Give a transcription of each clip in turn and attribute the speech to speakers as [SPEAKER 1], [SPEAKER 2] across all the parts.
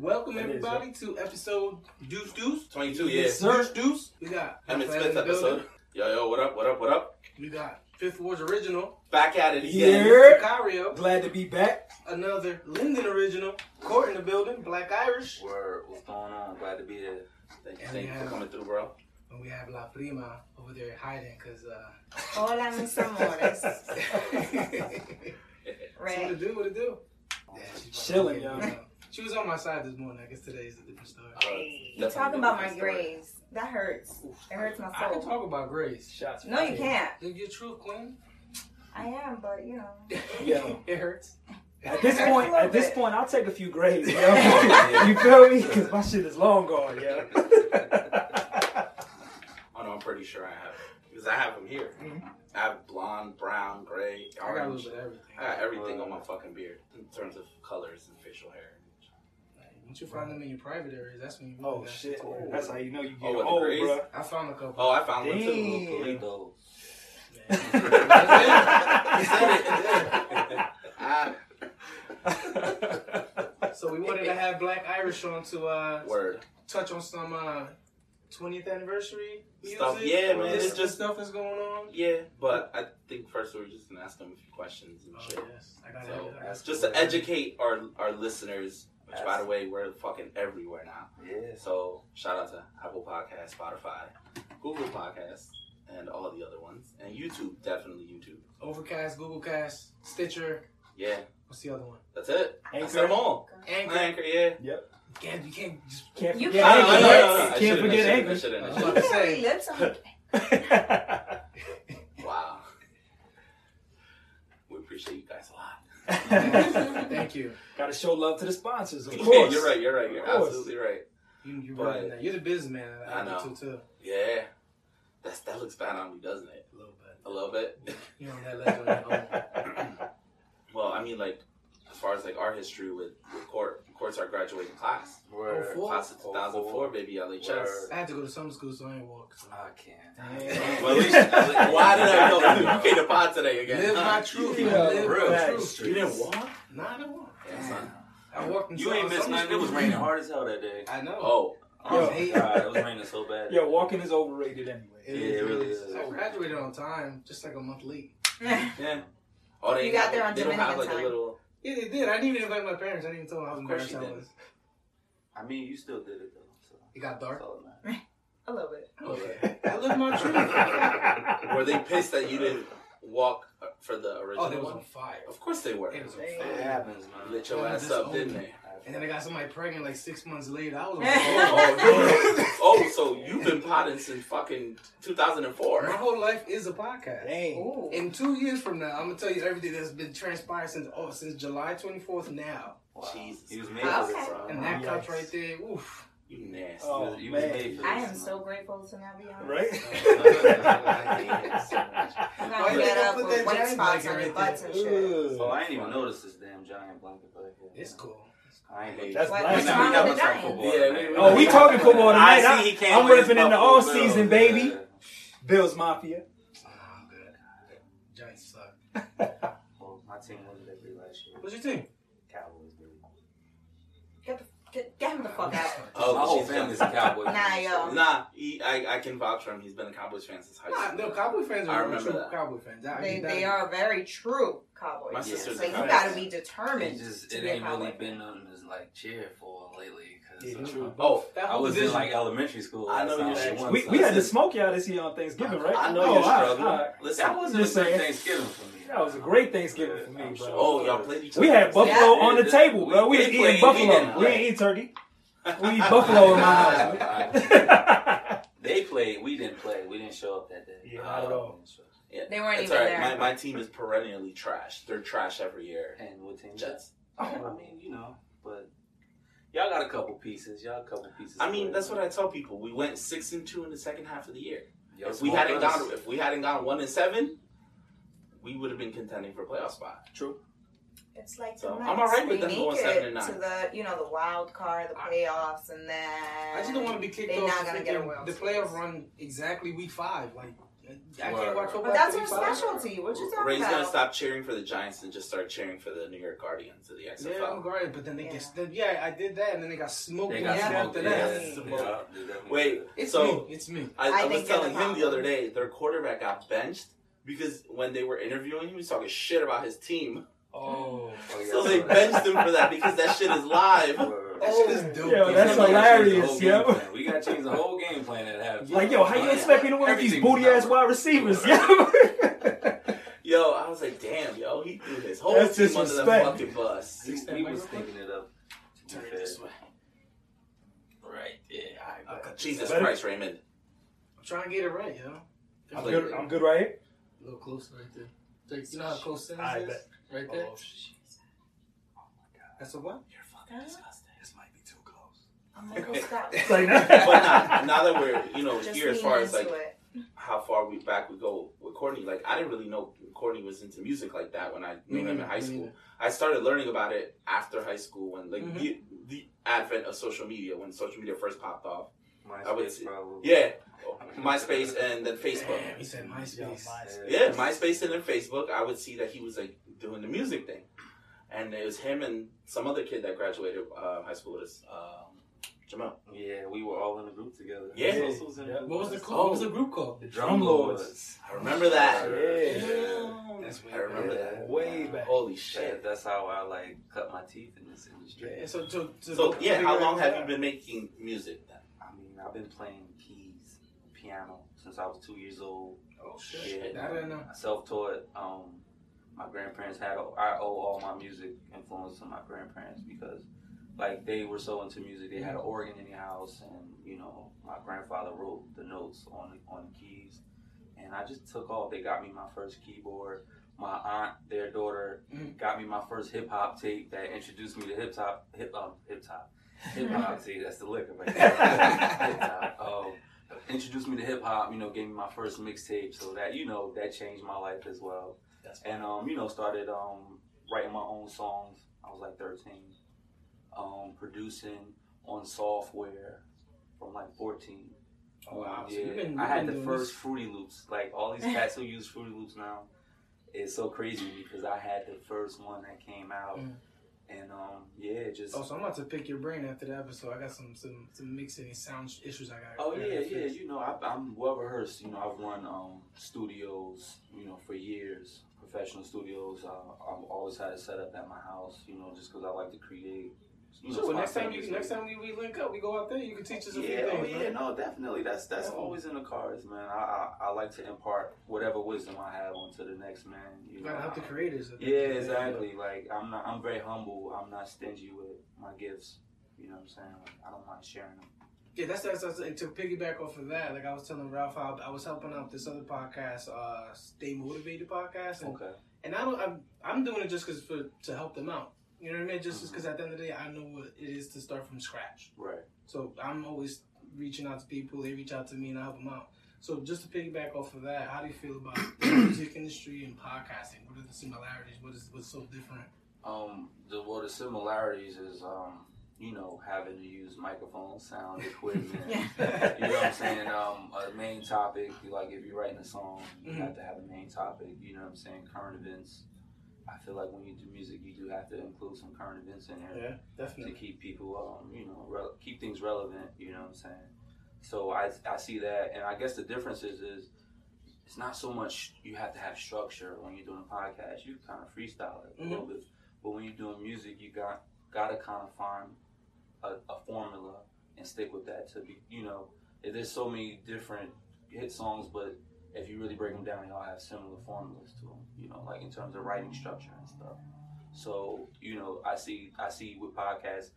[SPEAKER 1] Welcome
[SPEAKER 2] That is,
[SPEAKER 1] everybody to episode Deuce Deuce.
[SPEAKER 3] 22, yeah.
[SPEAKER 2] Yes.
[SPEAKER 1] Deuce Deuce. We got
[SPEAKER 3] Emmett
[SPEAKER 1] Fred in
[SPEAKER 3] Smith episode. Yo, yo, what up, what up, what up?
[SPEAKER 1] We got Fifth Ward's original.
[SPEAKER 3] Back at it again.
[SPEAKER 2] Yeah.
[SPEAKER 1] Sicario.
[SPEAKER 2] Glad to be back.
[SPEAKER 1] Another Linden original. Court in the building. Black Irish.
[SPEAKER 4] Word, what's going on? Glad to be here.
[SPEAKER 3] Thank you,
[SPEAKER 1] And
[SPEAKER 3] thank you
[SPEAKER 1] we
[SPEAKER 3] for
[SPEAKER 1] have-
[SPEAKER 3] coming through, bro.
[SPEAKER 1] And we have La Prima over there hiding because uh
[SPEAKER 5] Hola, mis amores.
[SPEAKER 1] so what
[SPEAKER 5] Ray.
[SPEAKER 1] it do, what it do? Yeah, she's
[SPEAKER 2] Chilling,
[SPEAKER 1] about to
[SPEAKER 2] yo.
[SPEAKER 1] get it, uh, She was on my side this morning. I guess today's a different story.
[SPEAKER 3] Uh,
[SPEAKER 5] You
[SPEAKER 3] definitely
[SPEAKER 5] talking about my
[SPEAKER 3] different
[SPEAKER 5] grades. That hurts. It hurts my soul.
[SPEAKER 1] I can talk about Grace.
[SPEAKER 2] Shots.
[SPEAKER 5] No, you
[SPEAKER 2] fired.
[SPEAKER 5] can't.
[SPEAKER 1] Live your truth, Queen.
[SPEAKER 5] I am, but you know.
[SPEAKER 2] Yeah.
[SPEAKER 1] it hurts.
[SPEAKER 2] At this point, at this
[SPEAKER 5] bit.
[SPEAKER 2] point, I'll take a few grades. Yo. you feel me? Because my shit is long gone, yeah.
[SPEAKER 3] Oh, no, I'm pretty sure I have. Because I have them here.
[SPEAKER 2] Mhm.
[SPEAKER 3] I have blonde, brown, gray,
[SPEAKER 1] I got a
[SPEAKER 3] orange.
[SPEAKER 1] little bit of everything.
[SPEAKER 3] I got everything on my fucking beard in terms of colors and facial hair.
[SPEAKER 1] Once you find them in your private areas, that's when you really
[SPEAKER 2] oh
[SPEAKER 1] got
[SPEAKER 2] shit!
[SPEAKER 1] to worry about.
[SPEAKER 2] That's how you know you get
[SPEAKER 3] Oh,
[SPEAKER 2] old,
[SPEAKER 3] grades?
[SPEAKER 2] bro.
[SPEAKER 1] I found a couple.
[SPEAKER 3] Oh, I found one
[SPEAKER 2] Damn.
[SPEAKER 3] too.
[SPEAKER 4] Polito.
[SPEAKER 3] He said it. Ah,
[SPEAKER 1] So we wanted to have Black Irish on to uh,
[SPEAKER 3] Word.
[SPEAKER 1] touch on some uh, 20th anniversary music.
[SPEAKER 3] Stuff, yeah, man,
[SPEAKER 1] This
[SPEAKER 3] it's just-
[SPEAKER 1] stuff that's going on.
[SPEAKER 3] Yeah, but I think first we're just gonna ask them a few questions and
[SPEAKER 1] Oh,
[SPEAKER 3] shit.
[SPEAKER 1] yes. I got
[SPEAKER 3] So
[SPEAKER 1] it.
[SPEAKER 3] just to educate our our listeners, which by the way we're fucking everywhere now.
[SPEAKER 4] Yeah.
[SPEAKER 3] So shout out to Apple Podcast, Spotify, Google Podcasts, and all the other ones, and YouTube, definitely YouTube.
[SPEAKER 1] Overcast, Google Cast, Stitcher.
[SPEAKER 3] Yeah,
[SPEAKER 1] What's the other one?
[SPEAKER 3] that's it. I
[SPEAKER 2] Anchor.
[SPEAKER 3] said them all.
[SPEAKER 1] Anchor.
[SPEAKER 3] Anchor, yeah.
[SPEAKER 1] Can't, you can't just.
[SPEAKER 2] Can't
[SPEAKER 5] You
[SPEAKER 2] forget
[SPEAKER 5] can't
[SPEAKER 2] Anchor.
[SPEAKER 5] forget-
[SPEAKER 3] I
[SPEAKER 2] Can't
[SPEAKER 3] shouldn't,
[SPEAKER 2] forget
[SPEAKER 3] I
[SPEAKER 2] Anchor.
[SPEAKER 3] shouldn't, I
[SPEAKER 1] I
[SPEAKER 3] shouldn't,
[SPEAKER 1] about
[SPEAKER 3] I
[SPEAKER 1] to
[SPEAKER 5] Hey,
[SPEAKER 1] say.
[SPEAKER 5] lips on.
[SPEAKER 3] shouldn't. Wow. We appreciate you guys a lot.
[SPEAKER 1] Thank you.
[SPEAKER 2] Gotta show love to the sponsors, of
[SPEAKER 3] Yeah,
[SPEAKER 2] course.
[SPEAKER 3] you're right. You're right. You're absolutely right.
[SPEAKER 1] You, you're,
[SPEAKER 3] But-
[SPEAKER 1] running that. you're the businessman.
[SPEAKER 3] I know.
[SPEAKER 1] Too, too.
[SPEAKER 3] Yeah. That's that looks bad on me, doesn't it?
[SPEAKER 1] A little bit.
[SPEAKER 3] A little bit.
[SPEAKER 1] You know that legend. at
[SPEAKER 3] well, I mean, like as far as like our history with, with court, court's our graduating class.
[SPEAKER 4] Word.
[SPEAKER 1] Oh, four?
[SPEAKER 3] Class of 2004, baby, LHS.
[SPEAKER 4] Word.
[SPEAKER 1] I had to go to summer school, so I ain't walk. So.
[SPEAKER 4] I can't.
[SPEAKER 3] Well, at least, at least- why did I know you came to pod today again?
[SPEAKER 1] Live my truth.
[SPEAKER 2] Yeah,
[SPEAKER 1] man. Live
[SPEAKER 4] real
[SPEAKER 1] my
[SPEAKER 2] facts.
[SPEAKER 1] truth.
[SPEAKER 3] You didn't walk?
[SPEAKER 1] Nah, I didn't walk.
[SPEAKER 3] Yeah, son.
[SPEAKER 1] I walked in
[SPEAKER 4] You ain't
[SPEAKER 1] summer
[SPEAKER 4] missed nothing. It was raining hard as hell that day.
[SPEAKER 1] I know.
[SPEAKER 3] Oh,
[SPEAKER 4] Oh,
[SPEAKER 2] Yo.
[SPEAKER 4] God, it was raining so bad.
[SPEAKER 2] Yo, walking is overrated anyway.
[SPEAKER 1] It
[SPEAKER 4] Yeah,
[SPEAKER 1] is,
[SPEAKER 4] it really
[SPEAKER 1] is.
[SPEAKER 4] is.
[SPEAKER 1] I graduated on time, just like a month late.
[SPEAKER 3] yeah. Oh, they
[SPEAKER 5] You got there on
[SPEAKER 3] They don't have
[SPEAKER 5] Dominican
[SPEAKER 3] like a little.
[SPEAKER 1] Yeah, they did. I didn't even invite my parents. I didn't even tell them how embarrassed I
[SPEAKER 3] didn't.
[SPEAKER 1] was.
[SPEAKER 4] I mean, you still did it though. So.
[SPEAKER 1] It got dark.
[SPEAKER 4] That's all that matters.
[SPEAKER 5] A little bit.
[SPEAKER 1] I live my truth.
[SPEAKER 3] Were they pissed that you didn't walk uh, for the original
[SPEAKER 1] Oh, they was
[SPEAKER 3] one?
[SPEAKER 1] on fire.
[SPEAKER 3] Of course they were.
[SPEAKER 1] It was on
[SPEAKER 4] It
[SPEAKER 1] fire.
[SPEAKER 4] happens, man.
[SPEAKER 3] Lit your
[SPEAKER 1] Yeah,
[SPEAKER 3] ass up, didn't they?
[SPEAKER 1] And then I got somebody pregnant like six months later. I was on
[SPEAKER 3] Oh,
[SPEAKER 1] fire.
[SPEAKER 3] you- oh, so you've been potting since fucking 2004.
[SPEAKER 1] My whole life is a podcast.
[SPEAKER 2] Dang.
[SPEAKER 5] Ooh.
[SPEAKER 1] In two years from now, I'm gonna tell you everything that's been transpired since oh since July 24th now.
[SPEAKER 4] Wow.
[SPEAKER 3] Jesus.
[SPEAKER 4] He was made
[SPEAKER 5] Okay.
[SPEAKER 4] for this, bro.
[SPEAKER 1] And that
[SPEAKER 2] Yikes.
[SPEAKER 1] couch right there, oof.
[SPEAKER 3] You nasty.
[SPEAKER 2] Oh,
[SPEAKER 4] You was- you
[SPEAKER 2] man.
[SPEAKER 4] made for
[SPEAKER 5] I am so grateful to now be on.
[SPEAKER 2] Right?
[SPEAKER 3] I hate it so much.
[SPEAKER 5] I'm
[SPEAKER 1] Why
[SPEAKER 5] gonna get up
[SPEAKER 1] put
[SPEAKER 5] with
[SPEAKER 1] that
[SPEAKER 5] white spots
[SPEAKER 1] blanket
[SPEAKER 5] on your
[SPEAKER 1] right
[SPEAKER 5] butts and shit.
[SPEAKER 4] Oh, I didn't even notice this damn giant blanket back here.
[SPEAKER 1] It's cool.
[SPEAKER 4] I ain't hate
[SPEAKER 2] That's.
[SPEAKER 5] What-
[SPEAKER 2] black.
[SPEAKER 5] what's
[SPEAKER 2] Now
[SPEAKER 5] wrong
[SPEAKER 2] we
[SPEAKER 5] with
[SPEAKER 4] got
[SPEAKER 5] the Giants?
[SPEAKER 3] Yeah,
[SPEAKER 4] tonight.
[SPEAKER 3] we-
[SPEAKER 2] Oh, we talking football
[SPEAKER 4] I
[SPEAKER 2] tonight.
[SPEAKER 4] see he can't
[SPEAKER 2] I'm
[SPEAKER 4] win
[SPEAKER 2] repping in the
[SPEAKER 4] Buffalo
[SPEAKER 2] all
[SPEAKER 4] Bills.
[SPEAKER 2] season, baby.
[SPEAKER 4] Yeah.
[SPEAKER 2] Bills Mafia.
[SPEAKER 1] Oh, good. Giants suck.
[SPEAKER 4] Well, my team won that big last year.
[SPEAKER 1] What's your team?
[SPEAKER 4] Cowboys, baby.
[SPEAKER 5] Get, get him the fuck out.
[SPEAKER 3] Oh,
[SPEAKER 4] my whole
[SPEAKER 3] she's
[SPEAKER 4] family's a Cowboys.
[SPEAKER 5] Nah,
[SPEAKER 4] fan,
[SPEAKER 5] yo.
[SPEAKER 3] Nah, he, I, I can vouch for him. He's been a Cowboys fan since high
[SPEAKER 1] Nah,
[SPEAKER 3] school.
[SPEAKER 1] no, Cowboy fans
[SPEAKER 3] I
[SPEAKER 1] are
[SPEAKER 3] remember
[SPEAKER 1] true
[SPEAKER 3] that.
[SPEAKER 1] Cowboy fans. I
[SPEAKER 5] They,
[SPEAKER 1] get
[SPEAKER 5] they are very true Cowboys.
[SPEAKER 3] My
[SPEAKER 4] Yeah.
[SPEAKER 3] sister's
[SPEAKER 5] So
[SPEAKER 3] a
[SPEAKER 5] you
[SPEAKER 3] Cowboys
[SPEAKER 5] gotta
[SPEAKER 3] fan.
[SPEAKER 5] be determined
[SPEAKER 4] It just
[SPEAKER 5] to
[SPEAKER 4] it
[SPEAKER 5] be a
[SPEAKER 4] ain't really been nothing to like cheer for lately. Cause
[SPEAKER 2] Yeah,
[SPEAKER 4] uh.
[SPEAKER 3] Oh,
[SPEAKER 4] I
[SPEAKER 1] whole
[SPEAKER 4] was in like elementary school.
[SPEAKER 3] I know you're
[SPEAKER 4] she
[SPEAKER 3] right.
[SPEAKER 2] We, we had to
[SPEAKER 4] said-
[SPEAKER 2] smoke y'all this year on Thanksgiving, right?
[SPEAKER 3] I know
[SPEAKER 2] Oh,
[SPEAKER 3] you're
[SPEAKER 2] all right,
[SPEAKER 3] struggling.
[SPEAKER 2] all right.
[SPEAKER 3] Listen,
[SPEAKER 4] That wasn't a
[SPEAKER 2] Just
[SPEAKER 4] good
[SPEAKER 2] saying.
[SPEAKER 4] Thanksgiving for me.
[SPEAKER 2] That was a great Thanksgiving
[SPEAKER 4] Yeah,
[SPEAKER 2] for me, bro.
[SPEAKER 4] sure.
[SPEAKER 3] Oh, y'all played each other.
[SPEAKER 2] We had buffalo
[SPEAKER 5] Yeah.
[SPEAKER 2] on the
[SPEAKER 4] We
[SPEAKER 2] table,
[SPEAKER 4] did-
[SPEAKER 2] bro. We
[SPEAKER 4] we
[SPEAKER 2] was
[SPEAKER 4] did
[SPEAKER 2] eating
[SPEAKER 4] play. We
[SPEAKER 2] buffalo.
[SPEAKER 4] didn't
[SPEAKER 2] We ain't eat turkey. We eat buffalo in my house.
[SPEAKER 4] They played. We didn't play. We didn't show up that day.
[SPEAKER 2] Yeah, not at all.
[SPEAKER 3] Yeah,
[SPEAKER 5] They weren't
[SPEAKER 3] it's
[SPEAKER 5] even
[SPEAKER 3] all right.
[SPEAKER 5] there.
[SPEAKER 3] My, my team is perennially trash. They're trash every year.
[SPEAKER 4] And what team?
[SPEAKER 3] Jets.
[SPEAKER 4] Oh, I mean, you know, but y'all got a couple pieces. Y'all a couple pieces.
[SPEAKER 3] I mean, that's what I tell people. We went six and two in the second half of the year.
[SPEAKER 4] Y'all
[SPEAKER 3] if we hadn't
[SPEAKER 4] brothers.
[SPEAKER 3] gone, if we hadn't gone one and seven, we would have been contending for a playoff spot.
[SPEAKER 2] True.
[SPEAKER 5] It's like
[SPEAKER 3] So,
[SPEAKER 5] the
[SPEAKER 3] I'm alright with
[SPEAKER 5] They
[SPEAKER 3] them going seven
[SPEAKER 5] it
[SPEAKER 3] and nine.
[SPEAKER 5] to the you know the wild card, the playoffs, and then
[SPEAKER 1] I just don't want to be kicked
[SPEAKER 5] They're
[SPEAKER 1] off
[SPEAKER 5] not
[SPEAKER 1] the
[SPEAKER 5] gonna get a
[SPEAKER 1] the
[SPEAKER 5] Series.
[SPEAKER 1] playoff run exactly week five. Like I can't watch football.
[SPEAKER 5] But that's
[SPEAKER 1] till
[SPEAKER 5] our specialty. What you talking
[SPEAKER 3] Ray's
[SPEAKER 5] about?
[SPEAKER 3] gonna stop cheering for the Giants and just start cheering for the New York Guardians of the XFL.
[SPEAKER 1] Yeah, I'm great, but then they
[SPEAKER 5] Yeah.
[SPEAKER 1] get then, yeah, I did that, and then they got smoked
[SPEAKER 4] They got
[SPEAKER 1] week
[SPEAKER 4] smoked.
[SPEAKER 1] after
[SPEAKER 4] Yeah,
[SPEAKER 1] that.
[SPEAKER 4] yeah, they
[SPEAKER 3] Wait.
[SPEAKER 1] It's
[SPEAKER 3] so
[SPEAKER 1] me. It's me.
[SPEAKER 3] I,
[SPEAKER 5] I
[SPEAKER 3] I, was telling him the other day their quarterback got benched because when they were interviewing him, he was talking shit about his team.
[SPEAKER 2] Oh.
[SPEAKER 4] Oh,
[SPEAKER 3] So they benched him for that because that shit is live.
[SPEAKER 4] Word.
[SPEAKER 1] That shit is oh, dope.
[SPEAKER 2] Yo, that's
[SPEAKER 4] We gotta change the
[SPEAKER 2] hilarious, yo.
[SPEAKER 4] plan. We gotta change the whole game plan at halftime.
[SPEAKER 2] Like, yo, how you expect me to win with these booty ass wide receivers, yo?
[SPEAKER 3] Yo, I was like, damn, yo, he threw his whole
[SPEAKER 2] That's
[SPEAKER 3] team under the fucking bus.
[SPEAKER 4] He, he was thinking it up.
[SPEAKER 1] Turn it this way.
[SPEAKER 3] Right, yeah.
[SPEAKER 1] I uh,
[SPEAKER 3] I,
[SPEAKER 1] got
[SPEAKER 3] Jesus
[SPEAKER 2] Better-
[SPEAKER 3] Christ, Raymond.
[SPEAKER 1] I'm trying to get it right, yo.
[SPEAKER 2] I'm
[SPEAKER 3] Like-
[SPEAKER 2] good. I'm good right here.
[SPEAKER 1] A little closer right there. Like, you know how close Sims
[SPEAKER 2] I
[SPEAKER 1] is?
[SPEAKER 2] bet.
[SPEAKER 1] Right there.
[SPEAKER 2] Oh, shit.
[SPEAKER 1] That's a what?
[SPEAKER 3] You're fucking disgusting. This might be too close.
[SPEAKER 5] I'm gonna stop.
[SPEAKER 2] Like
[SPEAKER 3] but now, now that we're, you know,
[SPEAKER 5] Just
[SPEAKER 3] here as far as like
[SPEAKER 5] it.
[SPEAKER 3] how far we back we go with Courtney, like I didn't really know Courtney was into music like that when I knew him in high school. I started learning about it after high school when like
[SPEAKER 1] Mhm.
[SPEAKER 3] the, the advent of social media when social media first popped off. I would
[SPEAKER 4] MySpace
[SPEAKER 3] say-
[SPEAKER 4] probably.
[SPEAKER 3] Yeah, MySpace and then Facebook.
[SPEAKER 1] Damn, he said MySpace.
[SPEAKER 3] Yeah, MySpace and then Facebook. I would see that he was like doing the music thing, and it was him and some other kid that graduated uh, high school with us, um, Jamal.
[SPEAKER 4] Yeah, we were all in a group together.
[SPEAKER 3] Yeah.
[SPEAKER 4] Sosa was in
[SPEAKER 2] Yeah.
[SPEAKER 1] What was the
[SPEAKER 4] with us.
[SPEAKER 1] call? What was the group called?
[SPEAKER 4] The
[SPEAKER 2] Drum
[SPEAKER 4] Drum
[SPEAKER 2] Lords.
[SPEAKER 4] Lords.
[SPEAKER 3] I remember that.
[SPEAKER 2] Yeah.
[SPEAKER 1] That's way
[SPEAKER 3] I remember
[SPEAKER 1] back.
[SPEAKER 3] that.
[SPEAKER 2] Way back.
[SPEAKER 3] Holy
[SPEAKER 4] Yeah,
[SPEAKER 3] shit.
[SPEAKER 4] that's how I like cut my teeth in this industry.
[SPEAKER 1] Yeah, so, to, to
[SPEAKER 3] So
[SPEAKER 1] to
[SPEAKER 3] yeah, how long have
[SPEAKER 1] that-
[SPEAKER 3] you been making music then?
[SPEAKER 4] I mean, I've been playing keys, piano since I was two years old.
[SPEAKER 1] Oh
[SPEAKER 4] Yeah.
[SPEAKER 1] shit! I didn't know.
[SPEAKER 4] I self-taught. Um, my grandparents had. I owe all my music influence to my grandparents because, like, they were so into music. They had an organ in the house, and you know, my grandfather wrote the notes on the on the keys, and I just took off. They got me my first keyboard. My aunt, their daughter,
[SPEAKER 1] Mm.
[SPEAKER 4] got me my first hip hop tape that introduced me to hip hop. Hip um, hip hop. Hip hop. See, that's the liquor right hip hop. Um, introduced me to hip hop. You know, gave me my first mixtape, so that you know that changed my life as well.
[SPEAKER 2] That's
[SPEAKER 4] And um, you know, started um writing my own songs. I was like 13. Um, producing on software from like 14.
[SPEAKER 1] Oh, wow. So
[SPEAKER 4] Yeah,
[SPEAKER 1] you've been-
[SPEAKER 4] I
[SPEAKER 1] you've
[SPEAKER 4] had the first
[SPEAKER 1] this-
[SPEAKER 4] Fruity Loops. Like all these cats who use Fruity Loops now, it's so crazy because I had the first one that came out,
[SPEAKER 1] Mm.
[SPEAKER 4] and um, yeah, just
[SPEAKER 1] Oh, so I'm about to pick your brain after the episode. I got some some some mixing and sound issues. I got.
[SPEAKER 4] Oh yeah, yeah.
[SPEAKER 1] fix.
[SPEAKER 4] You know, I, I'm well rehearsed. You know, I've run um, studios. You know, for years, professional studios. Uh, I've always had it set up at my house. You know, just because I like to create.
[SPEAKER 1] So next time you next time we, we link up, we go out there. You can teach us a few
[SPEAKER 4] Yeah, oh
[SPEAKER 1] things.
[SPEAKER 4] yeah,
[SPEAKER 1] man.
[SPEAKER 4] no, definitely. That's that's
[SPEAKER 1] Yeah.
[SPEAKER 4] always in the cards, man. I, I I like to impart whatever wisdom I have onto the next man. You
[SPEAKER 1] You
[SPEAKER 4] know,
[SPEAKER 1] gotta help the creators.
[SPEAKER 4] Yeah,
[SPEAKER 1] end of the day.
[SPEAKER 4] exactly. Like I'm not. I'm very humble. I'm not stingy with my gifts. You know what I'm saying? Like, I don't mind sharing them.
[SPEAKER 1] Yeah, that's that's, that's to piggyback off of that. Like I was telling Ralph, how I was helping out this other podcast, uh, Stay Motivated podcast, and,
[SPEAKER 4] Okay.
[SPEAKER 1] and I don't, I'm I'm doing it just because for to help them out. You know what I mean? Just
[SPEAKER 4] Mhm.
[SPEAKER 1] because at the end of the day, I know what it is to start from scratch.
[SPEAKER 4] Right.
[SPEAKER 1] So I'm always reaching out to people. They reach out to me, and I help them out. So just to piggyback off of that, how do you feel about the music industry and podcasting? What are the similarities? What is what's so different?
[SPEAKER 4] Um, the well, the similarities is um, you know, having to use microphone, sound equipment.
[SPEAKER 5] Yeah.
[SPEAKER 4] you know what I'm saying? Um, a main topic, like if you're writing a song, you
[SPEAKER 1] Mhm.
[SPEAKER 4] have to have a main topic. You know what I'm saying? Current events. I feel like when you do music, you do have to include some current events in there
[SPEAKER 1] Yeah,
[SPEAKER 4] to keep people, um, you know, re- keep things relevant. You know what I'm saying? So I, I see that, and I guess the difference is, is it's not so much you have to have structure when you're doing a podcast. You kind of freestyle it a little bit, but when you're doing music, you got got to kind of find a, a formula and stick with that to be, you know, there's so many different hit songs, but if you really break them down, they all have similar formulas to them, you know, like in terms of writing structure and stuff. So, you know, I see, I see with podcasts,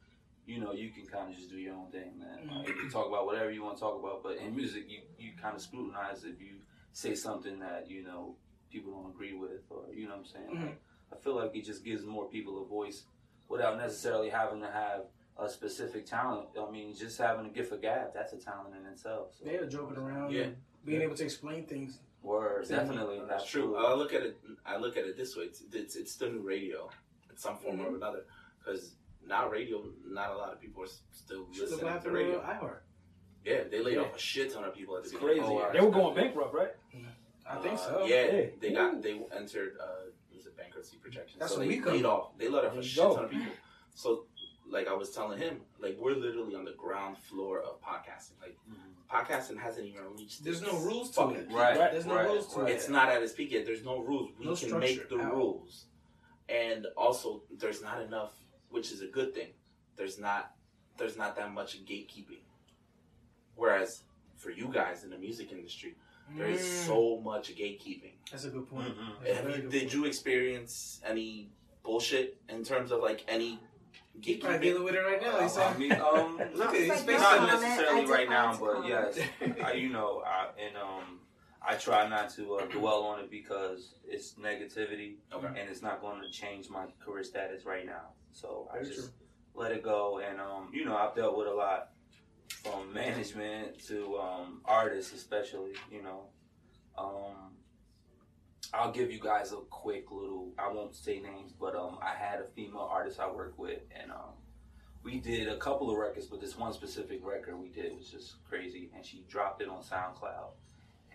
[SPEAKER 4] you know, you can kind of just do your own thing, man. Mm-hmm. Like, you can talk about whatever you want to talk about, but in music, you, you kind of scrutinize if you say something that, you know, people don't agree with, or, you know what I'm saying? Mm-hmm. Like, I feel like it just gives more people a voice without necessarily having to have a specific talent. I mean, just having a gift of gab, that's a talent in itself. So.
[SPEAKER 1] Yeah, joking around.
[SPEAKER 3] Yeah.
[SPEAKER 1] and being able to explain things.
[SPEAKER 4] Word,
[SPEAKER 1] Same.
[SPEAKER 4] definitely.
[SPEAKER 3] That's true. I look at it. I look at it this way. It's it's, it's the new radio, in some form
[SPEAKER 1] Mm-hmm.
[SPEAKER 3] or another. Because now radio, not a lot of people are still
[SPEAKER 1] Shit,
[SPEAKER 3] listening
[SPEAKER 1] what
[SPEAKER 3] to
[SPEAKER 1] happened
[SPEAKER 3] radio.
[SPEAKER 1] with iHeart.
[SPEAKER 3] Yeah, they laid
[SPEAKER 1] Yeah.
[SPEAKER 3] off a shit ton of people at the
[SPEAKER 2] It's
[SPEAKER 3] beginning.
[SPEAKER 2] crazy.
[SPEAKER 3] Oh,
[SPEAKER 2] they were going bankrupt, right?
[SPEAKER 1] I think
[SPEAKER 3] Uh,
[SPEAKER 1] so.
[SPEAKER 3] Yeah,
[SPEAKER 2] Yeah.
[SPEAKER 3] they got they entered uh, was it bankruptcy projection?
[SPEAKER 1] That's
[SPEAKER 3] so
[SPEAKER 1] what
[SPEAKER 3] they
[SPEAKER 1] we come-
[SPEAKER 3] laid off. They let off a shit ton of people. So, like I was telling him, like we're literally on the ground floor of podcasting. Like podcasting hasn't even reached.
[SPEAKER 1] There's no rules to it.
[SPEAKER 3] peak.
[SPEAKER 4] Right.
[SPEAKER 1] There's no
[SPEAKER 4] right,
[SPEAKER 1] rules to
[SPEAKER 4] right.
[SPEAKER 1] it.
[SPEAKER 3] It's not at its peak yet. There's no rules. We
[SPEAKER 1] No
[SPEAKER 3] can make the
[SPEAKER 1] out.
[SPEAKER 3] rules, and also there's not enough, which is a good thing. There's not there's not that much gatekeeping. Whereas for you guys in the music industry, there is
[SPEAKER 1] Mm.
[SPEAKER 3] so much gatekeeping.
[SPEAKER 1] That's a good point.
[SPEAKER 4] Mhm.
[SPEAKER 1] That's a
[SPEAKER 3] you,
[SPEAKER 1] good
[SPEAKER 3] did
[SPEAKER 1] point.
[SPEAKER 3] you experience any bullshit in terms of like any Gatekeeping?
[SPEAKER 1] dealing with it right now. He's
[SPEAKER 4] I
[SPEAKER 1] saying,
[SPEAKER 4] mean, um,
[SPEAKER 1] Look at
[SPEAKER 5] It's
[SPEAKER 1] his
[SPEAKER 5] like
[SPEAKER 4] not necessarily right now, but yes. I, you know, I, and um, I try not to uh, dwell on it because it's negativity,
[SPEAKER 3] Okay.
[SPEAKER 4] and it's not going to change my career status right now. So I just
[SPEAKER 1] true.
[SPEAKER 4] let it go, and um, you know, I've dealt with a lot from management to um, artists, especially. You know, um, I'll give you guys a quick little. I won't say names, but um, I had a female artist I worked with, and um, we did a couple of records, but this one specific record we did was just crazy, and she dropped it on SoundCloud,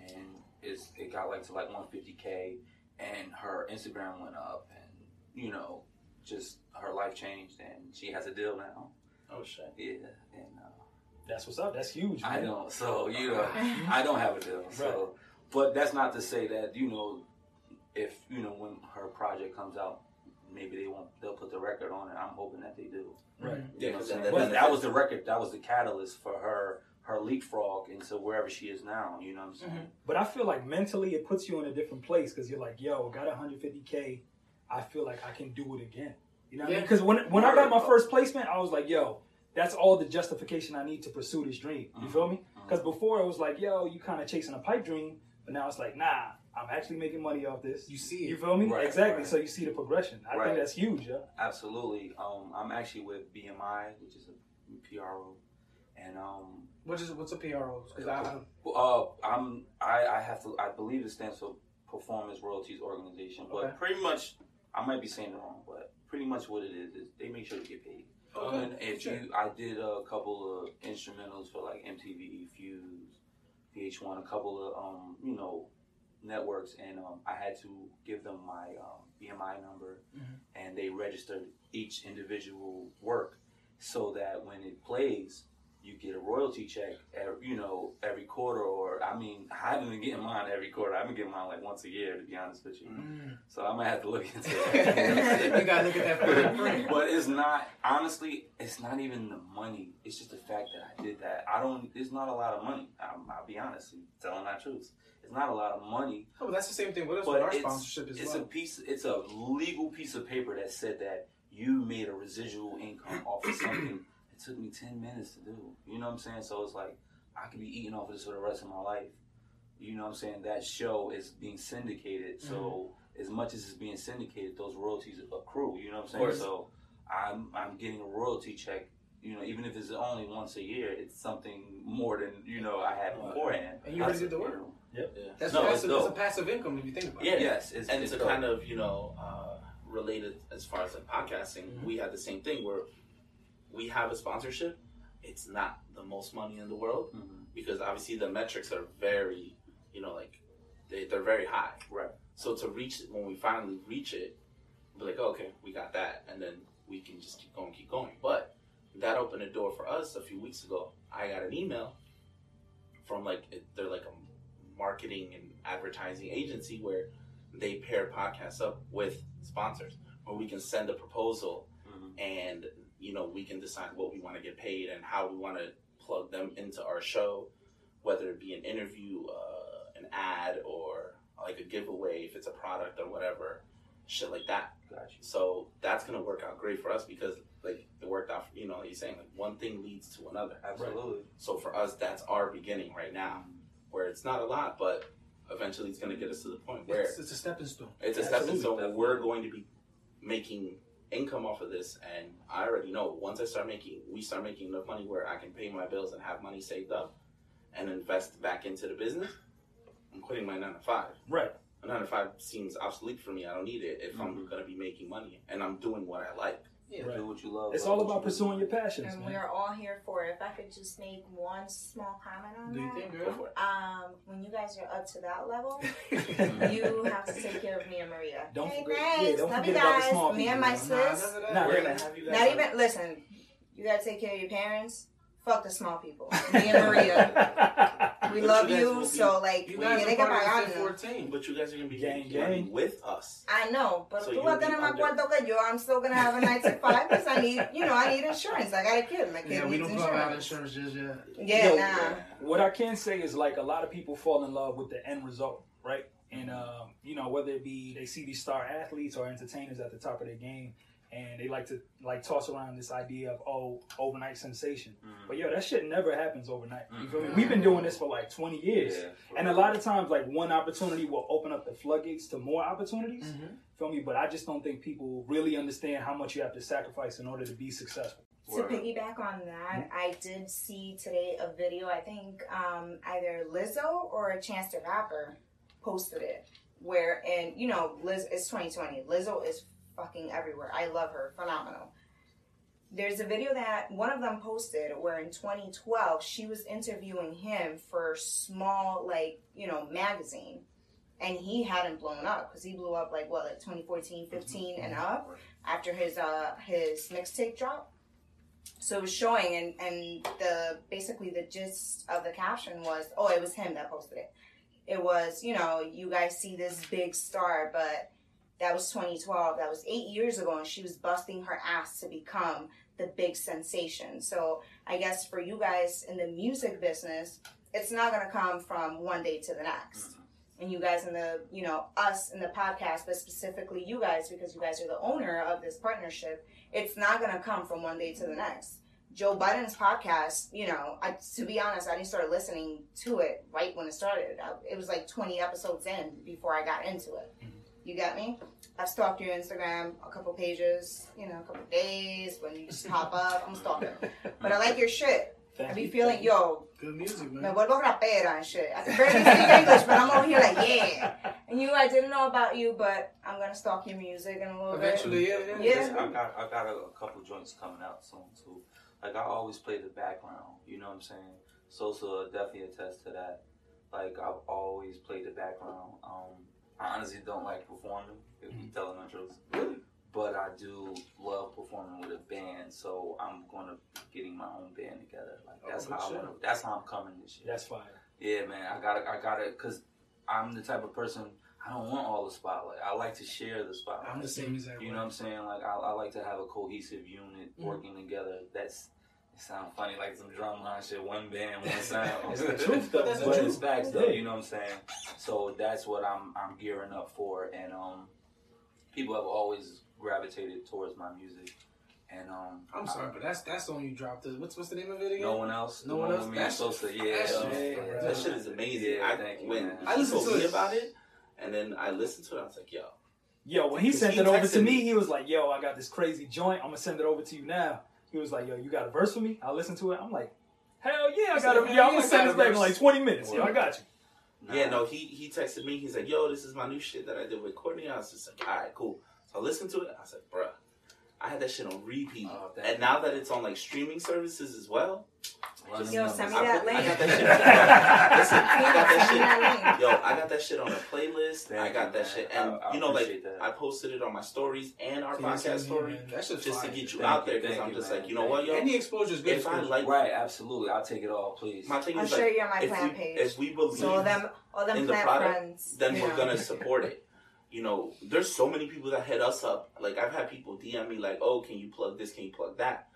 [SPEAKER 4] and it's it got like to like 150k, and her Instagram went up, and you know, just her life changed, and she has a deal now.
[SPEAKER 3] Oh shit.
[SPEAKER 4] Yeah, and uh,
[SPEAKER 2] That's what's up. That's huge.
[SPEAKER 4] I
[SPEAKER 2] man.
[SPEAKER 4] don't. So you know, I don't have a deal. So, but that's not to say that you know, if you know when her project comes out, maybe they won't. They'll put the record on it. I'm hoping that they do.
[SPEAKER 2] Right.
[SPEAKER 3] Yeah,
[SPEAKER 4] You know what I'm
[SPEAKER 3] because
[SPEAKER 4] saying?
[SPEAKER 3] then,
[SPEAKER 4] But
[SPEAKER 3] then
[SPEAKER 4] that was the record. That was the catalyst for her. Her leapfrog into wherever she is now. You know what I'm saying? Mm-hmm.
[SPEAKER 2] But I feel like mentally it puts you in a different place because you're like, yo, got 150k. I feel like I can do it again. You know what I mean? Because when when I got my first placement, I was like, yo, that's all the justification I need to pursue this dream. You mm-hmm. feel me? Because mm-hmm. before it was like, yo, you kind of chasing a pipe dream, but now it's like, nah, I'm actually making money off this.
[SPEAKER 1] You see it.
[SPEAKER 2] You feel me?
[SPEAKER 4] Right,
[SPEAKER 2] exactly.
[SPEAKER 4] right.
[SPEAKER 2] So you see the progression. I
[SPEAKER 4] Right.
[SPEAKER 2] think that's huge, yeah.
[SPEAKER 4] Absolutely. Um, I'm actually with BMI, which is a PRO, and um,
[SPEAKER 1] What is what's a PRO? 'Cause I, I,
[SPEAKER 4] Uh, I'm I, I have to I believe it stands for Performance Royalties Organization, but
[SPEAKER 1] Okay.
[SPEAKER 4] pretty much I might be saying it wrong, but pretty much what it is is they make sure to get paid.
[SPEAKER 1] Okay,
[SPEAKER 4] And if
[SPEAKER 1] sure.
[SPEAKER 4] you, I did a couple of instrumentals for like MTV, Fuse, VH1, a couple of um you know networks, and um I had to give them my um, BMI number,
[SPEAKER 1] Mhm.
[SPEAKER 4] and they registered each individual work so that when it plays you get a royalty check, every, you know, every quarter. Or I mean, I haven't been getting mine every quarter. I've been getting mine like once a year, to be honest with you.
[SPEAKER 1] Mm.
[SPEAKER 4] So I might have to look into that.
[SPEAKER 1] you gotta look at that
[SPEAKER 4] but it's not honestly. It's not even the money. It's just the fact that I did that. I don't. It's not a lot of money. I'm, I'll be honest, telling my truth. It's not a lot of money,
[SPEAKER 1] Oh, but that's the same thing with us
[SPEAKER 4] but
[SPEAKER 1] with our
[SPEAKER 4] it's,
[SPEAKER 1] sponsorship as
[SPEAKER 4] it's
[SPEAKER 1] well.
[SPEAKER 4] a piece. It's a legal piece of paper that said that you made a residual income off of something it took me 10 minutes to do. You know what I'm saying? So it's like, I could be eating off of this for the rest of my life. You know what I'm saying? That show is being syndicated. So as much as it's being syndicated, those royalties accrue. You know what I'm saying? So I'm, I'm getting a royalty check. You know, even if it's only once a year, it's something more than, you know, I had beforehand.
[SPEAKER 1] And you already did the work.
[SPEAKER 4] you know.
[SPEAKER 3] Yeah.
[SPEAKER 1] That's
[SPEAKER 4] No, it's
[SPEAKER 1] passive. That's a passive income if you think about it.
[SPEAKER 3] Yeah.
[SPEAKER 4] Yes, it's,
[SPEAKER 3] and
[SPEAKER 4] it's
[SPEAKER 3] to
[SPEAKER 4] dope.
[SPEAKER 3] kind of you know uh, related as far as like podcasting,
[SPEAKER 1] Mhm.
[SPEAKER 3] we had the same thing where we have a sponsorship. It's not the most money in the world
[SPEAKER 4] Mhm.
[SPEAKER 3] because obviously the metrics are very, you know, like they they're very high.
[SPEAKER 4] Right.
[SPEAKER 3] So to reach it, when we finally reach it, we're like, okay, we got that, and then we can just keep going, keep going. But that opened a door for us a few weeks ago. I got an email from like they're like a marketing and advertising agency where they pair podcasts up with sponsors, where we can send a proposal
[SPEAKER 4] Mhm.
[SPEAKER 3] and you know we can decide what we want to get paid and how we want to plug them into our show, whether it be an interview, uh, an ad, or like a giveaway if it's a product or whatever, shit like that.
[SPEAKER 4] Got you.
[SPEAKER 3] So that's gonna work out great for us because like it worked out. You know, like you're saying like one thing leads to another.
[SPEAKER 4] Absolutely.
[SPEAKER 3] So for us, that's our beginning right now, where it's not a lot, but eventually it's gonna get us to the point where
[SPEAKER 1] It's, it's a stepping stone.
[SPEAKER 3] it's a stepping stone where we're going to be making income off of this and I already know once I start making we start making enough money where I can pay my bills and have money saved up and invest back into the business, I'm quitting my nine to five.
[SPEAKER 2] Right.
[SPEAKER 3] A nine to five seems obsolete for me. I don't need it if I'm
[SPEAKER 4] Mhm.
[SPEAKER 3] gonna be making money and I'm doing what I like.
[SPEAKER 1] Yeah.
[SPEAKER 2] Right.
[SPEAKER 4] Do what you love.
[SPEAKER 2] It's
[SPEAKER 4] love
[SPEAKER 2] all about
[SPEAKER 4] you do.
[SPEAKER 2] pursuing your passions,
[SPEAKER 5] And
[SPEAKER 2] man.
[SPEAKER 5] we're all here for it. If I could just make one small comment on
[SPEAKER 1] Do you
[SPEAKER 5] that.
[SPEAKER 1] think, girl?
[SPEAKER 5] Um, when you guys are up to that level, you have to take care of me and Maria.
[SPEAKER 2] Don't
[SPEAKER 5] hey,
[SPEAKER 2] forget-
[SPEAKER 5] thanks.
[SPEAKER 2] yeah, don't
[SPEAKER 5] Love
[SPEAKER 2] forget
[SPEAKER 5] you
[SPEAKER 2] about the
[SPEAKER 5] guys.
[SPEAKER 2] small
[SPEAKER 5] me
[SPEAKER 2] people,
[SPEAKER 5] and my
[SPEAKER 2] man.
[SPEAKER 5] sis.
[SPEAKER 1] Nah, none of.
[SPEAKER 2] Nah,
[SPEAKER 1] We're
[SPEAKER 2] we're
[SPEAKER 1] gonna
[SPEAKER 2] gonna
[SPEAKER 1] have you
[SPEAKER 5] Not even listen. You gotta take care of your parents. Fuck the small people. Me and Maria. We
[SPEAKER 3] But
[SPEAKER 5] love
[SPEAKER 3] you guys
[SPEAKER 5] you,
[SPEAKER 3] be-
[SPEAKER 5] so like,
[SPEAKER 3] you
[SPEAKER 5] we
[SPEAKER 3] guys
[SPEAKER 5] tiene
[SPEAKER 3] are
[SPEAKER 5] que
[SPEAKER 3] part of
[SPEAKER 5] pagarnos.
[SPEAKER 3] 14, but you guys are gonna be
[SPEAKER 2] Gang, gang.
[SPEAKER 3] with us.
[SPEAKER 5] I know, but
[SPEAKER 3] So
[SPEAKER 5] tú
[SPEAKER 3] you'll
[SPEAKER 5] vas a
[SPEAKER 3] be
[SPEAKER 5] tener más cuarto que yo. I'm still gonna have a nine to five because I need, you know, I need insurance. I got a kid. My kid
[SPEAKER 1] Yeah, we
[SPEAKER 5] needs
[SPEAKER 1] don't put out
[SPEAKER 5] insurance.
[SPEAKER 1] insurance just yet.
[SPEAKER 5] Yeah,
[SPEAKER 2] Yo,
[SPEAKER 5] nah.
[SPEAKER 2] what I can say is like a lot of people fall in love with the end result, right? And um, you know whether it be they see these star athletes or entertainers at the top of their game, and they like to like toss around this idea of oh overnight sensation.
[SPEAKER 4] Mhm.
[SPEAKER 2] But yo, that shit never happens overnight. You feel me?
[SPEAKER 5] Mhm.
[SPEAKER 2] We've been doing this for like 20 years.
[SPEAKER 4] Yeah, for
[SPEAKER 2] And a lot of times, like one opportunity will open up the floodgates to more opportunities.
[SPEAKER 1] Mm-hmm.
[SPEAKER 2] Feel me? But I just don't think people really understand how much you have to sacrifice in order to be successful.
[SPEAKER 5] To piggyback on that, I did see today a video. I think um, either Lizzo or a Chance the Rapper posted it. Where and you know, Liz it's 2020. Lizzo is fucking everywhere. I love her, phenomenal. There's a video that one of them posted where in 2012 she was interviewing him for small like you know magazine, and he hadn't blown up because he blew up like what like 2014, 15 and up after his uh his mixtape drop. So it was showing, and and the basically the gist of the caption was, oh, it was him that posted it. It was, you know, you guys see this big star, but that was 2012. That was eight years ago, and she was busting her ass to become the big sensation. So I guess for you guys in the music business, it's not gonna come from one day to the next. Mm-hmm. And you guys in the, you know, us in the podcast, but specifically you guys, because you guys are the owner of this partnership, it's not gonna come from one day to the next. Joe Biden's podcast, you know, I, to be honest, I didn't start listening to it right when it started. I, it was like 20 episodes in before I got into it. Mm-hmm. You got me? I've stalked your Instagram, a couple pages, you know, a couple days when you just pop up. I'm a stalker. But I like your shit.
[SPEAKER 2] Thank
[SPEAKER 5] I be
[SPEAKER 2] you.
[SPEAKER 5] feeling, yo,
[SPEAKER 1] Good music, man.
[SPEAKER 5] me
[SPEAKER 1] man.
[SPEAKER 5] vuelvo rapera and shit. I can barely speak English, but I'm over here like, yeah. And you, I didn't know about you, but I'm gonna stalk your music in a little bit.
[SPEAKER 1] Eventually, yeah, yeah.
[SPEAKER 5] Yeah.
[SPEAKER 4] I got I got a, a couple joints coming out soon too. Like I always play the background, you know what I'm saying? Sosa definitely attest to that. Like I've always played the background. Um, I honestly don't like performing, if you telling the truth.
[SPEAKER 1] Really?
[SPEAKER 4] But I do love performing with a band, so I'm gonna be getting my own band together. Like that's
[SPEAKER 1] Oh,
[SPEAKER 4] how I
[SPEAKER 1] shit.
[SPEAKER 4] wanna, that's how I'm coming this year.
[SPEAKER 2] That's fire.
[SPEAKER 4] Yeah, man, I gotta, I gotta, cause I'm the type of person I don't want all the spotlight. I like to share the spotlight.
[SPEAKER 1] I'm the same exact
[SPEAKER 4] You know what I'm saying? Like I, I like to have a cohesive unit
[SPEAKER 1] Mhm.
[SPEAKER 4] working together. That's it sounds funny, like some drumline shit. One band, one sound.
[SPEAKER 2] It's the truth, though.
[SPEAKER 1] That's the truth.
[SPEAKER 4] it's facts, though.
[SPEAKER 2] Yeah.
[SPEAKER 4] You know what I'm saying? So that's what I'm I'm gearing up for, and um, people have always gravitated towards my music, and um,
[SPEAKER 1] I'm sorry, but that's that's the one you dropped. The, what's what's the name of it again?
[SPEAKER 4] no one else,
[SPEAKER 1] No
[SPEAKER 4] the
[SPEAKER 1] one
[SPEAKER 4] one
[SPEAKER 1] else?
[SPEAKER 4] with me and
[SPEAKER 1] That
[SPEAKER 4] Sosa,
[SPEAKER 1] shit-
[SPEAKER 4] yeah,
[SPEAKER 1] that shit-
[SPEAKER 4] yeah,
[SPEAKER 2] yeah,
[SPEAKER 4] yeah.
[SPEAKER 3] That shit is amazing.
[SPEAKER 4] Yeah,
[SPEAKER 3] I,
[SPEAKER 4] thank you,
[SPEAKER 3] when
[SPEAKER 4] man.
[SPEAKER 1] I listened
[SPEAKER 3] told
[SPEAKER 1] to
[SPEAKER 3] me
[SPEAKER 1] it.
[SPEAKER 3] about it, and then I listened to it. I was like, yo,
[SPEAKER 2] Yo, when he sent
[SPEAKER 3] he
[SPEAKER 2] it over to me,
[SPEAKER 3] me.
[SPEAKER 2] he was like, "Yo, I got this crazy joint. I'm gonna send it over to you now." He was like, "Yo, you got a verse for me? I'll listen to it." I'm like, "Hell yeah, I got a. Yeah, I'm
[SPEAKER 1] yeah,
[SPEAKER 2] gonna send this back in like 20 minutes. Yeah, I got you."
[SPEAKER 4] Nah.
[SPEAKER 3] yeah, no, he he texted me. He's like, yo, this is my new shit that I did with Courtney. I was just like, all right, cool. So I listened to it. I said, like, bruh, I had that shit on repeat,
[SPEAKER 4] Oh,
[SPEAKER 3] and now that it's on like streaming services as well,
[SPEAKER 4] Run
[SPEAKER 5] Yo, send me
[SPEAKER 3] I
[SPEAKER 5] that link.
[SPEAKER 3] got that shit. Listen, I got that
[SPEAKER 5] Send me that
[SPEAKER 3] shit.
[SPEAKER 5] link.
[SPEAKER 3] Yo, I got that shit on a playlist.
[SPEAKER 4] Thank
[SPEAKER 3] I got that
[SPEAKER 4] man.
[SPEAKER 3] shit, and
[SPEAKER 4] I- I
[SPEAKER 3] you know, like
[SPEAKER 4] that.
[SPEAKER 3] I posted it on my stories and our
[SPEAKER 1] Yeah, same
[SPEAKER 3] podcast story,
[SPEAKER 1] man. That shit's
[SPEAKER 3] just to get you
[SPEAKER 4] Thank
[SPEAKER 3] out
[SPEAKER 4] you,
[SPEAKER 3] there. Because I'm just
[SPEAKER 4] man.
[SPEAKER 3] like, you know what, yo,
[SPEAKER 1] Any exposure is good.
[SPEAKER 3] if I like
[SPEAKER 4] Right, absolutely. I'll take it all, please.
[SPEAKER 3] my thing
[SPEAKER 5] I'll
[SPEAKER 3] is
[SPEAKER 5] share
[SPEAKER 3] like,
[SPEAKER 5] you on my
[SPEAKER 3] if
[SPEAKER 5] plant
[SPEAKER 3] we
[SPEAKER 5] page.
[SPEAKER 3] if we believe
[SPEAKER 5] So all them, all them
[SPEAKER 3] in the
[SPEAKER 5] plant
[SPEAKER 3] product,
[SPEAKER 5] friends.
[SPEAKER 3] then we're gonna support it. You know, there's so many people that hit us up. Like I've had people DM me like, "Oh, can you plug this? Can you plug that?"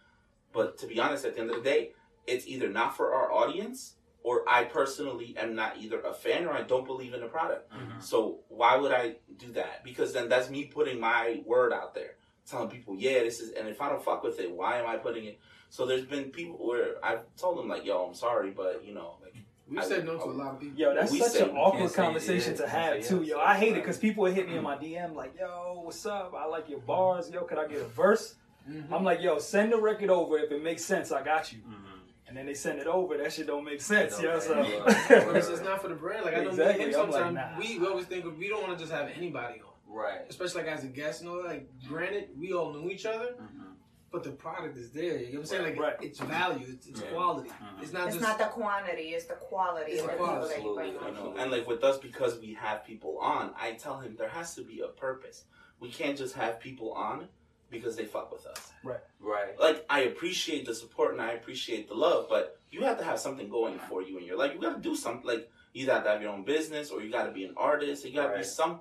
[SPEAKER 3] But to be honest, at the end of the day, it's either not for our audience, or I personally am not either a fan or I don't believe in the product.
[SPEAKER 4] Mhm.
[SPEAKER 3] So why would I do that? Because then that's me putting my word out there, telling people, "Yeah, this is." And if I don't fuck with it, why am I putting it? So there's been people where I've told them like, "Yo, I'm sorry, but you know, like."
[SPEAKER 1] We've said no to a lot of people.
[SPEAKER 2] Yo, that's
[SPEAKER 3] We
[SPEAKER 2] such an awkward conversation to have
[SPEAKER 4] say
[SPEAKER 2] too, yo. I hate it because people would hit me in my DM like, "Yo, what's up? I like your bars. Yo, could I get a verse?"
[SPEAKER 1] Mhm.
[SPEAKER 2] I'm like, "Yo, send the record over if it makes sense. I got you."
[SPEAKER 4] Mhm.
[SPEAKER 2] And then they send it over. That shit don't make sense,
[SPEAKER 4] It
[SPEAKER 2] yo.
[SPEAKER 4] don't
[SPEAKER 2] So
[SPEAKER 4] make
[SPEAKER 1] it's just not for the brand. Like I know
[SPEAKER 2] Exactly.
[SPEAKER 1] me and
[SPEAKER 2] like,
[SPEAKER 1] sometimes
[SPEAKER 2] nah.
[SPEAKER 1] we, we always think of, we don't want to just have anybody on,
[SPEAKER 4] Right.
[SPEAKER 1] especially like as a guest. You know, like granted we all knew each other,
[SPEAKER 4] Mhm.
[SPEAKER 1] but the product is there. You know what I'm saying? Like
[SPEAKER 2] Right.
[SPEAKER 1] it's value, it's, it's
[SPEAKER 4] Yeah.
[SPEAKER 1] quality.
[SPEAKER 4] Mhm.
[SPEAKER 1] It's not
[SPEAKER 5] It's
[SPEAKER 1] just
[SPEAKER 5] not the quantity, it's the quality
[SPEAKER 1] It's the
[SPEAKER 5] the people
[SPEAKER 1] quality.
[SPEAKER 5] that you bring
[SPEAKER 4] Absolutely.
[SPEAKER 5] on.
[SPEAKER 3] Know, and like with us, because we have people on, I tell him there has to be a purpose. We can't just have people on because they fuck with us.
[SPEAKER 4] Right. Right.
[SPEAKER 3] Like I appreciate the support and I appreciate the love, but you have to have something going for you in your life. You got to do something. Like you got to have your own business, or you got to be an artist. You got to be some.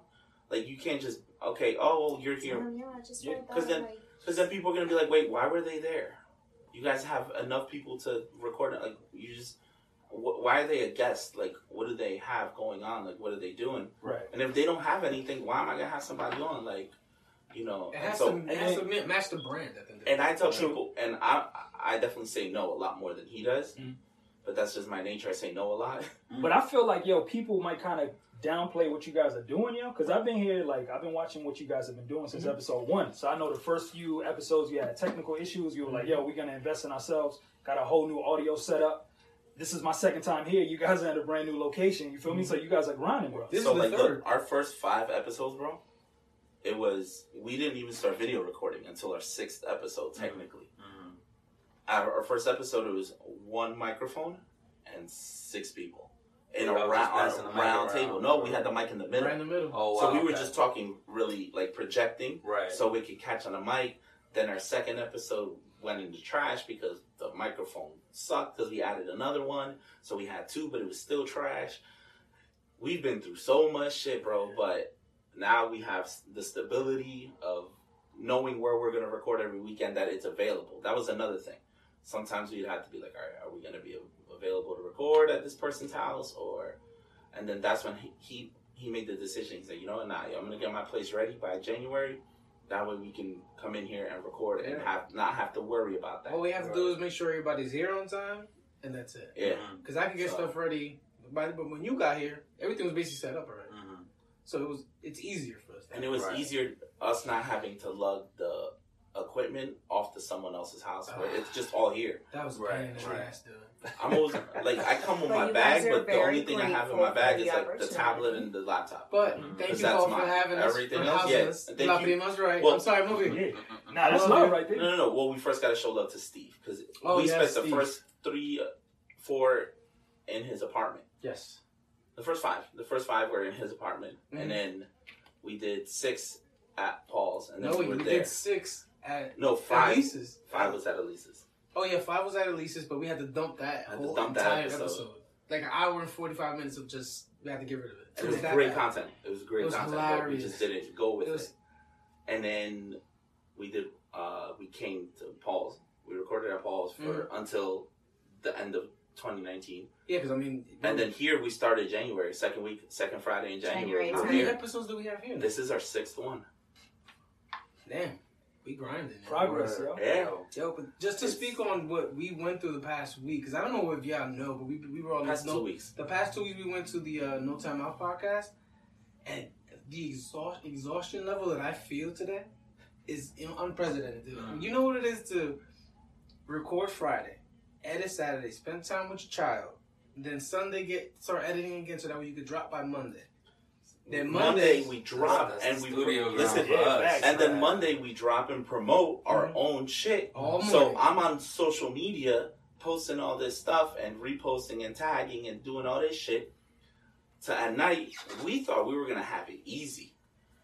[SPEAKER 3] Like you can't just okay. Oh, well, you're here.
[SPEAKER 5] Damn, yeah, I just
[SPEAKER 3] Yeah,
[SPEAKER 5] read
[SPEAKER 3] 'cause
[SPEAKER 5] that,
[SPEAKER 3] then- Because then people are gonna be like, wait, why were they there? You guys have enough people to record it. Like you just, wh- why are they a guest? Like what do they have going on? Like what are they doing?
[SPEAKER 2] Right.
[SPEAKER 3] And if they don't have anything, why am I gonna have somebody on? Like, you know.
[SPEAKER 1] it
[SPEAKER 3] And
[SPEAKER 1] has
[SPEAKER 3] so,
[SPEAKER 1] to it has to match the brand at the end of
[SPEAKER 3] and
[SPEAKER 1] day.
[SPEAKER 3] I tell
[SPEAKER 2] True.
[SPEAKER 3] people, and I, I definitely say no a lot more than he does.
[SPEAKER 2] Mhm.
[SPEAKER 3] But that's just my nature. I say no a lot.
[SPEAKER 2] But I feel like yo, people might kind of downplay what you guys are doing, yo, because I've been here, like I've been watching what you guys have been doing since
[SPEAKER 1] Mhm.
[SPEAKER 2] episode one. So I know the first few episodes you had technical issues. You were like, yo, we're gonna invest in ourselves. Got a whole new audio setup. This is my second time here. You guys are at a brand new location. You feel me? So you guys are grinding, bro.
[SPEAKER 1] This
[SPEAKER 3] so
[SPEAKER 1] is the
[SPEAKER 3] like
[SPEAKER 1] third.
[SPEAKER 3] look, our first five episodes, bro. It was we didn't even start video recording until our sixth episode, technically.
[SPEAKER 4] Mhm.
[SPEAKER 3] our, our first episode it was one microphone and six people in
[SPEAKER 4] Yeah,
[SPEAKER 3] a
[SPEAKER 4] I was
[SPEAKER 3] round, a round
[SPEAKER 4] around.
[SPEAKER 3] table. No, we had the mic in the middle.
[SPEAKER 1] right in the middle.
[SPEAKER 4] Oh wow.
[SPEAKER 3] so we were
[SPEAKER 4] okay.
[SPEAKER 3] just talking really like projecting
[SPEAKER 4] right.
[SPEAKER 3] so we could catch on the mic. Then our second episode went in the trash because the microphone sucked because we added another one. So we had two, but it was still trash. We've been through so much shit, bro, but now we have the stability of knowing where we're going to record every weekend that it's available. That was another thing. Sometimes we'd have to be like, all right, are we going to be available to record at this person's house or and then that's when he he, he made the decision. He said, you know what, nah, I'm gonna get my place ready by January. That way we can come in here and record and have not have to worry about that.
[SPEAKER 1] All we have to do is make sure everybody's here on time, and that's it.
[SPEAKER 3] Yeah.
[SPEAKER 4] Mhm.
[SPEAKER 1] Because I can get
[SPEAKER 3] So-
[SPEAKER 1] stuff ready, but but when you got here, everything was basically set up already. So it was it's easier for us.
[SPEAKER 3] And it was
[SPEAKER 4] Right.
[SPEAKER 3] easier us not having to lug the equipment off to someone else's house where it's just all here.
[SPEAKER 1] that was
[SPEAKER 4] Right,
[SPEAKER 1] pain in the
[SPEAKER 4] right.
[SPEAKER 3] I'm always like I come with
[SPEAKER 5] But
[SPEAKER 3] my bag, but the only thing I have in my bag is like the tablet and the laptop.
[SPEAKER 1] But
[SPEAKER 4] Mhm.
[SPEAKER 1] thank you
[SPEAKER 3] that's
[SPEAKER 1] all for
[SPEAKER 3] mine.
[SPEAKER 1] having us,
[SPEAKER 3] Everything else,
[SPEAKER 1] housing
[SPEAKER 3] yeah.
[SPEAKER 1] us.
[SPEAKER 3] Thank
[SPEAKER 1] La
[SPEAKER 3] you.
[SPEAKER 1] Prima's right.
[SPEAKER 3] Well-
[SPEAKER 1] I'm sorry, move
[SPEAKER 2] Yeah. Nah, that's
[SPEAKER 1] I love
[SPEAKER 2] love right
[SPEAKER 3] No,
[SPEAKER 2] there.
[SPEAKER 3] no, no. Well, we first got to show love to Steve because
[SPEAKER 1] Oh,
[SPEAKER 3] we
[SPEAKER 1] yes,
[SPEAKER 3] spent the
[SPEAKER 1] Steve.
[SPEAKER 3] first three, uh, four in his apartment.
[SPEAKER 1] Yes.
[SPEAKER 3] The first five. The first five were in his apartment,
[SPEAKER 1] Mhm.
[SPEAKER 3] and then we did six at Paul's, and then
[SPEAKER 1] No,
[SPEAKER 3] we
[SPEAKER 1] we,
[SPEAKER 3] were
[SPEAKER 1] we
[SPEAKER 3] there.
[SPEAKER 1] did six at
[SPEAKER 3] No,
[SPEAKER 1] at
[SPEAKER 3] five.
[SPEAKER 1] Lisa's.
[SPEAKER 3] Five was at Elise's.
[SPEAKER 1] Oh yeah, five was at Elise's, but we had to dump that whole
[SPEAKER 3] dump that
[SPEAKER 1] entire
[SPEAKER 3] episode.
[SPEAKER 1] episode. Like an hour and forty five minutes of just we had to get rid of it.
[SPEAKER 3] It was
[SPEAKER 1] that
[SPEAKER 3] great
[SPEAKER 1] bad.
[SPEAKER 3] content. It was great
[SPEAKER 1] It was
[SPEAKER 3] content, but we just didn't go with
[SPEAKER 1] It
[SPEAKER 3] it. And then we did. uh We came to Paul's. We recorded at Paul's for
[SPEAKER 1] Mm-hmm.
[SPEAKER 3] until the end of 2019,
[SPEAKER 1] Yeah, because I mean,
[SPEAKER 3] and then here we started January, second week, second Friday in January.
[SPEAKER 5] January
[SPEAKER 1] how many episodes do we have here?
[SPEAKER 3] This is our sixth one.
[SPEAKER 1] Damn, we grinding.
[SPEAKER 2] Progress, yo.
[SPEAKER 3] Yeah.
[SPEAKER 1] Yo, but just to
[SPEAKER 3] It's-
[SPEAKER 1] speak on what we went through the past week, because I don't know if y'all know, but we we were on
[SPEAKER 3] Past
[SPEAKER 1] this
[SPEAKER 3] two
[SPEAKER 1] no,
[SPEAKER 3] weeks.
[SPEAKER 1] the past two weeks we went to the uh, No Time Out podcast, and the exhaust exhaustion level that I feel today is you unprecedented. Dude.
[SPEAKER 3] Mm.
[SPEAKER 1] You know what it is to record Friday, edit Saturday, spend time with your child, then Sunday get start editing again so that way you could drop by Monday. Then
[SPEAKER 3] Monday,
[SPEAKER 1] Monday,
[SPEAKER 3] we drop
[SPEAKER 4] That's
[SPEAKER 3] and we
[SPEAKER 4] studio
[SPEAKER 3] listen.
[SPEAKER 4] ground for us.
[SPEAKER 2] facts.
[SPEAKER 3] And then Monday we drop and promote our
[SPEAKER 1] Mhm.
[SPEAKER 3] own shit.
[SPEAKER 1] all
[SPEAKER 3] So
[SPEAKER 1] morning.
[SPEAKER 3] I'm on social media posting all this stuff and reposting and tagging and doing all this shit. So at night, we thought we were gonna have it easy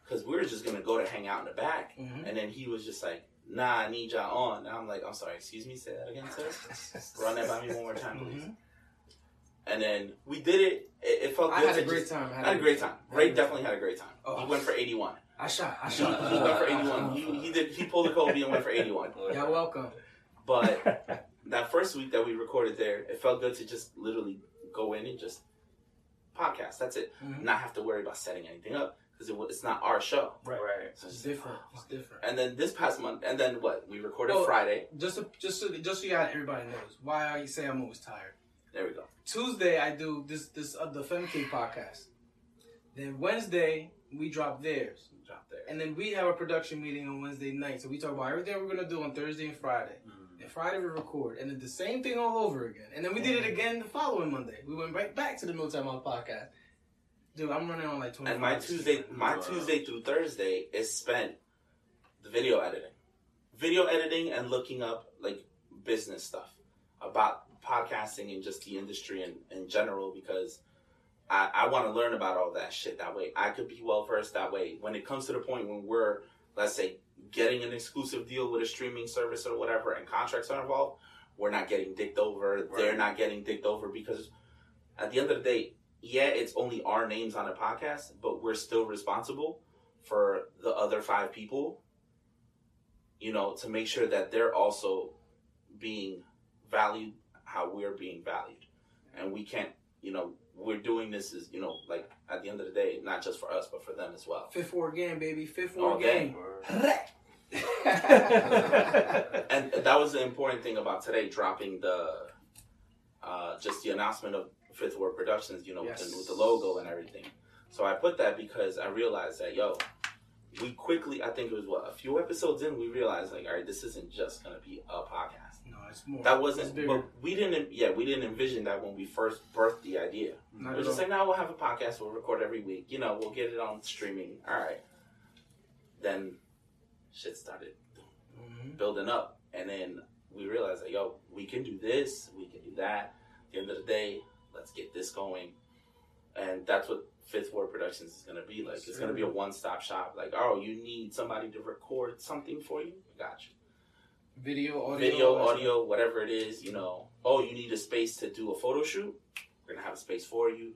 [SPEAKER 3] because we were just gonna go to hang out in the back.
[SPEAKER 1] Mhm.
[SPEAKER 3] And then he was just like, "Nah, I need y'all on." And I'm like, "I'm sorry, excuse me, say that again, sir. Run that by me one more time, please."
[SPEAKER 1] Mhm.
[SPEAKER 3] And then we did it. It, it felt
[SPEAKER 1] I
[SPEAKER 3] good.
[SPEAKER 1] had a great
[SPEAKER 3] just-
[SPEAKER 1] time.
[SPEAKER 3] I had a great time. Ray definitely had a great time.
[SPEAKER 1] Oh.
[SPEAKER 3] He went for 81.
[SPEAKER 1] I shot. I
[SPEAKER 3] He,
[SPEAKER 1] shot.
[SPEAKER 3] he went for 81. He, he did. He pulled a Kobe and went for 81.
[SPEAKER 1] Y'all welcome.
[SPEAKER 3] But that first week that we recorded there, it felt good to just literally go in and just podcast. That's it.
[SPEAKER 1] Mhm.
[SPEAKER 3] Not have to worry about setting anything up because it, wa- it's not our show.
[SPEAKER 2] Right.
[SPEAKER 4] Right.
[SPEAKER 3] So
[SPEAKER 1] It's
[SPEAKER 3] it's
[SPEAKER 1] different. It's different.
[SPEAKER 3] And then this past month, and then what? We recorded
[SPEAKER 1] Well-
[SPEAKER 3] Friday.
[SPEAKER 1] Just so, just so, just so y'all, everybody knows why I say I'm always tired.
[SPEAKER 3] There we go.
[SPEAKER 1] Tuesday I do this this uh, the Femke podcast. Then Wednesday we drop theirs,
[SPEAKER 3] Drop there.
[SPEAKER 1] and then we have a production meeting on Wednesday night. So we talk about everything we're gonna do on Thursday and Friday.
[SPEAKER 4] Mhm.
[SPEAKER 1] And Friday we record, and then the same thing all over again. And then we did it again the following Monday. We went right back to the No Time Out podcast. Dude, I'm running on like twenty.
[SPEAKER 3] And my Tuesday, my
[SPEAKER 4] Wow.
[SPEAKER 3] Tuesday through Thursday is spent the video editing. video editing and looking up like business stuff about podcasting and just the industry in, in general because I, I want to learn about all that shit that way. I could be well versed that way. When it comes to the point when we're, let's say, getting an exclusive deal with a streaming service or whatever and contracts are involved, we're not getting dicked over. They're not getting dicked over because at the end of the day, yeah, it's only our names on a podcast, but we're still responsible for the other five people, you know, to make sure that they're also being valued how we're being valued. And we can't, you know, we're doing this is, you know, like at the end of the day, not just for us, but for them as well.
[SPEAKER 1] Fifth ward game, baby. Fifth
[SPEAKER 3] All
[SPEAKER 1] ward game.
[SPEAKER 3] and that was the important thing about today, dropping the uh, just the announcement of Fifth Ward Productions, you know,
[SPEAKER 1] Yes.
[SPEAKER 3] and with the logo and everything. So I put that because I realized that yo, we quickly, I think it was what a few episodes in, we realized like, all right, this isn't just gonna be a podcast. That wasn't, but we didn't, yeah, we didn't envision that when we first birthed the idea.
[SPEAKER 1] Not
[SPEAKER 3] was just
[SPEAKER 1] all.
[SPEAKER 3] like, now we'll have a podcast, we'll record every week, you know, we'll get it on streaming. All right. Then shit started
[SPEAKER 1] Mhm.
[SPEAKER 3] building up, and then we realized like, yo, we can do this, we can do that. At the end of the day, let's get this going, and that's what Fifth Ward Productions is gonna be like. It's gonna be a one-stop shop. Like, oh, you need somebody to record something for you, I got you.
[SPEAKER 1] Video, audio,
[SPEAKER 3] Video,
[SPEAKER 1] all
[SPEAKER 3] audio, whatever it is, you know. Oh, you need a space to do a photo shoot. We're gonna have a space for you.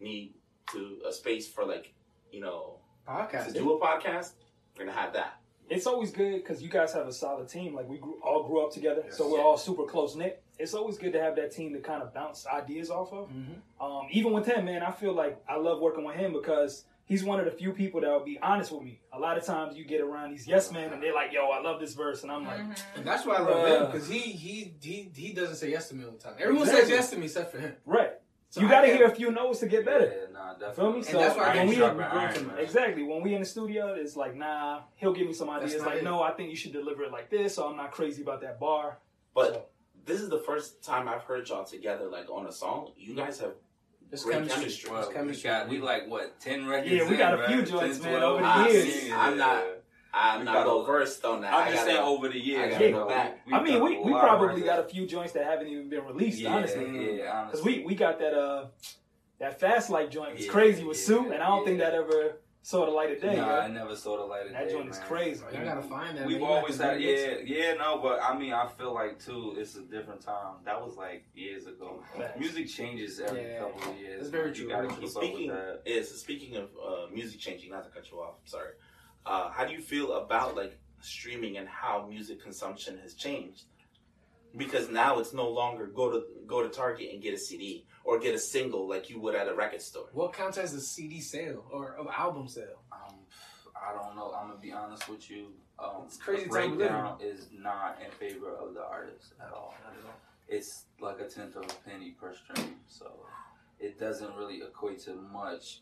[SPEAKER 3] Need to a space for like, you know,
[SPEAKER 1] podcast
[SPEAKER 3] to do a podcast. We're gonna have that.
[SPEAKER 2] it's always good because you guys have a solid team. Like we grew, all grew up together, so we're all super close knit. It's always good to have that team to kind of bounce ideas off of.
[SPEAKER 1] Mhm.
[SPEAKER 2] Um, even with him, man, I feel like I love working with him because he's one of the few people that will be honest with me. A lot of times you get around these yes men and they're like, "Yo, I love this verse," and I'm like,
[SPEAKER 1] And that's why I love him
[SPEAKER 2] Uh,
[SPEAKER 1] because he he he he doesn't say yes to me all the time. Everyone
[SPEAKER 2] Exactly.
[SPEAKER 1] says yes to me except for him.
[SPEAKER 2] "Right."
[SPEAKER 1] So
[SPEAKER 2] you got to hear a few no's to get better.
[SPEAKER 4] Yeah, nah,
[SPEAKER 2] You feel me?
[SPEAKER 4] definitely.
[SPEAKER 2] So
[SPEAKER 1] that's why I
[SPEAKER 2] when
[SPEAKER 1] get
[SPEAKER 2] we
[SPEAKER 1] sharp
[SPEAKER 4] Sharper
[SPEAKER 1] and
[SPEAKER 4] iron,
[SPEAKER 2] exactly when we in the studio, it's like, nah, he'll give me some ideas. Like,
[SPEAKER 1] it.
[SPEAKER 2] no, I think you should deliver it like this, so I'm not crazy about that bar.
[SPEAKER 3] But
[SPEAKER 2] So,
[SPEAKER 3] this is the first time I've heard y'all together like on a song. You guys have
[SPEAKER 1] It's
[SPEAKER 3] great
[SPEAKER 1] chemistry.
[SPEAKER 3] chemistry.
[SPEAKER 4] Well,
[SPEAKER 1] It's
[SPEAKER 4] we got we like what ten records.
[SPEAKER 2] Yeah, we
[SPEAKER 4] in,
[SPEAKER 2] got a
[SPEAKER 4] right?
[SPEAKER 2] few joints,
[SPEAKER 4] 10,
[SPEAKER 2] man, over the years.
[SPEAKER 3] see, I'm not- I'm
[SPEAKER 4] We
[SPEAKER 3] not
[SPEAKER 4] got
[SPEAKER 3] well
[SPEAKER 4] a-
[SPEAKER 3] versed on that.
[SPEAKER 4] I'm just
[SPEAKER 3] gotta-
[SPEAKER 4] saying over the years.
[SPEAKER 3] I gotta
[SPEAKER 4] you
[SPEAKER 3] go
[SPEAKER 4] know,
[SPEAKER 3] back.
[SPEAKER 2] I mean, we, we probably got a few joints that haven't even been released,
[SPEAKER 4] yeah,
[SPEAKER 2] honestly.
[SPEAKER 4] Yeah, honestly.
[SPEAKER 2] Because we, we got that uh that fast light joint. It's
[SPEAKER 4] Yeah,
[SPEAKER 2] crazy with
[SPEAKER 4] yeah,
[SPEAKER 2] Sue, and I don't think that ever saw the light of day.
[SPEAKER 4] Nah,
[SPEAKER 2] yo.
[SPEAKER 4] I never saw the light of
[SPEAKER 2] That
[SPEAKER 4] day,
[SPEAKER 2] joint is
[SPEAKER 4] man.
[SPEAKER 2] crazy.
[SPEAKER 1] Y'all gotta find that.
[SPEAKER 4] We've
[SPEAKER 1] man.
[SPEAKER 4] Always had, yeah,
[SPEAKER 1] it.
[SPEAKER 4] yeah, no, but I mean, I feel like too, it's a different time. That was like years ago.
[SPEAKER 2] Facts.
[SPEAKER 4] Music changes every
[SPEAKER 1] Yeah,
[SPEAKER 4] couple of years.
[SPEAKER 1] that's very true,
[SPEAKER 4] You gotta keep
[SPEAKER 3] Speaking
[SPEAKER 4] up with that.
[SPEAKER 3] is speaking of uh, music changing, not to cut you off. Sorry. Uh, how do you feel about like streaming and how music consumption has changed? Because now it's no longer go to go to Target and get a CD or get a single like you would at a record store.
[SPEAKER 1] What counts as a CD sale or an album sale?
[SPEAKER 4] Um, I don't know. I'm gonna be honest with you. Um,
[SPEAKER 1] It's crazy
[SPEAKER 4] The
[SPEAKER 1] time we live in.
[SPEAKER 4] breakdown is not in favor of the artist at all. It's like a tenth of a penny per stream, so it doesn't really equate to much.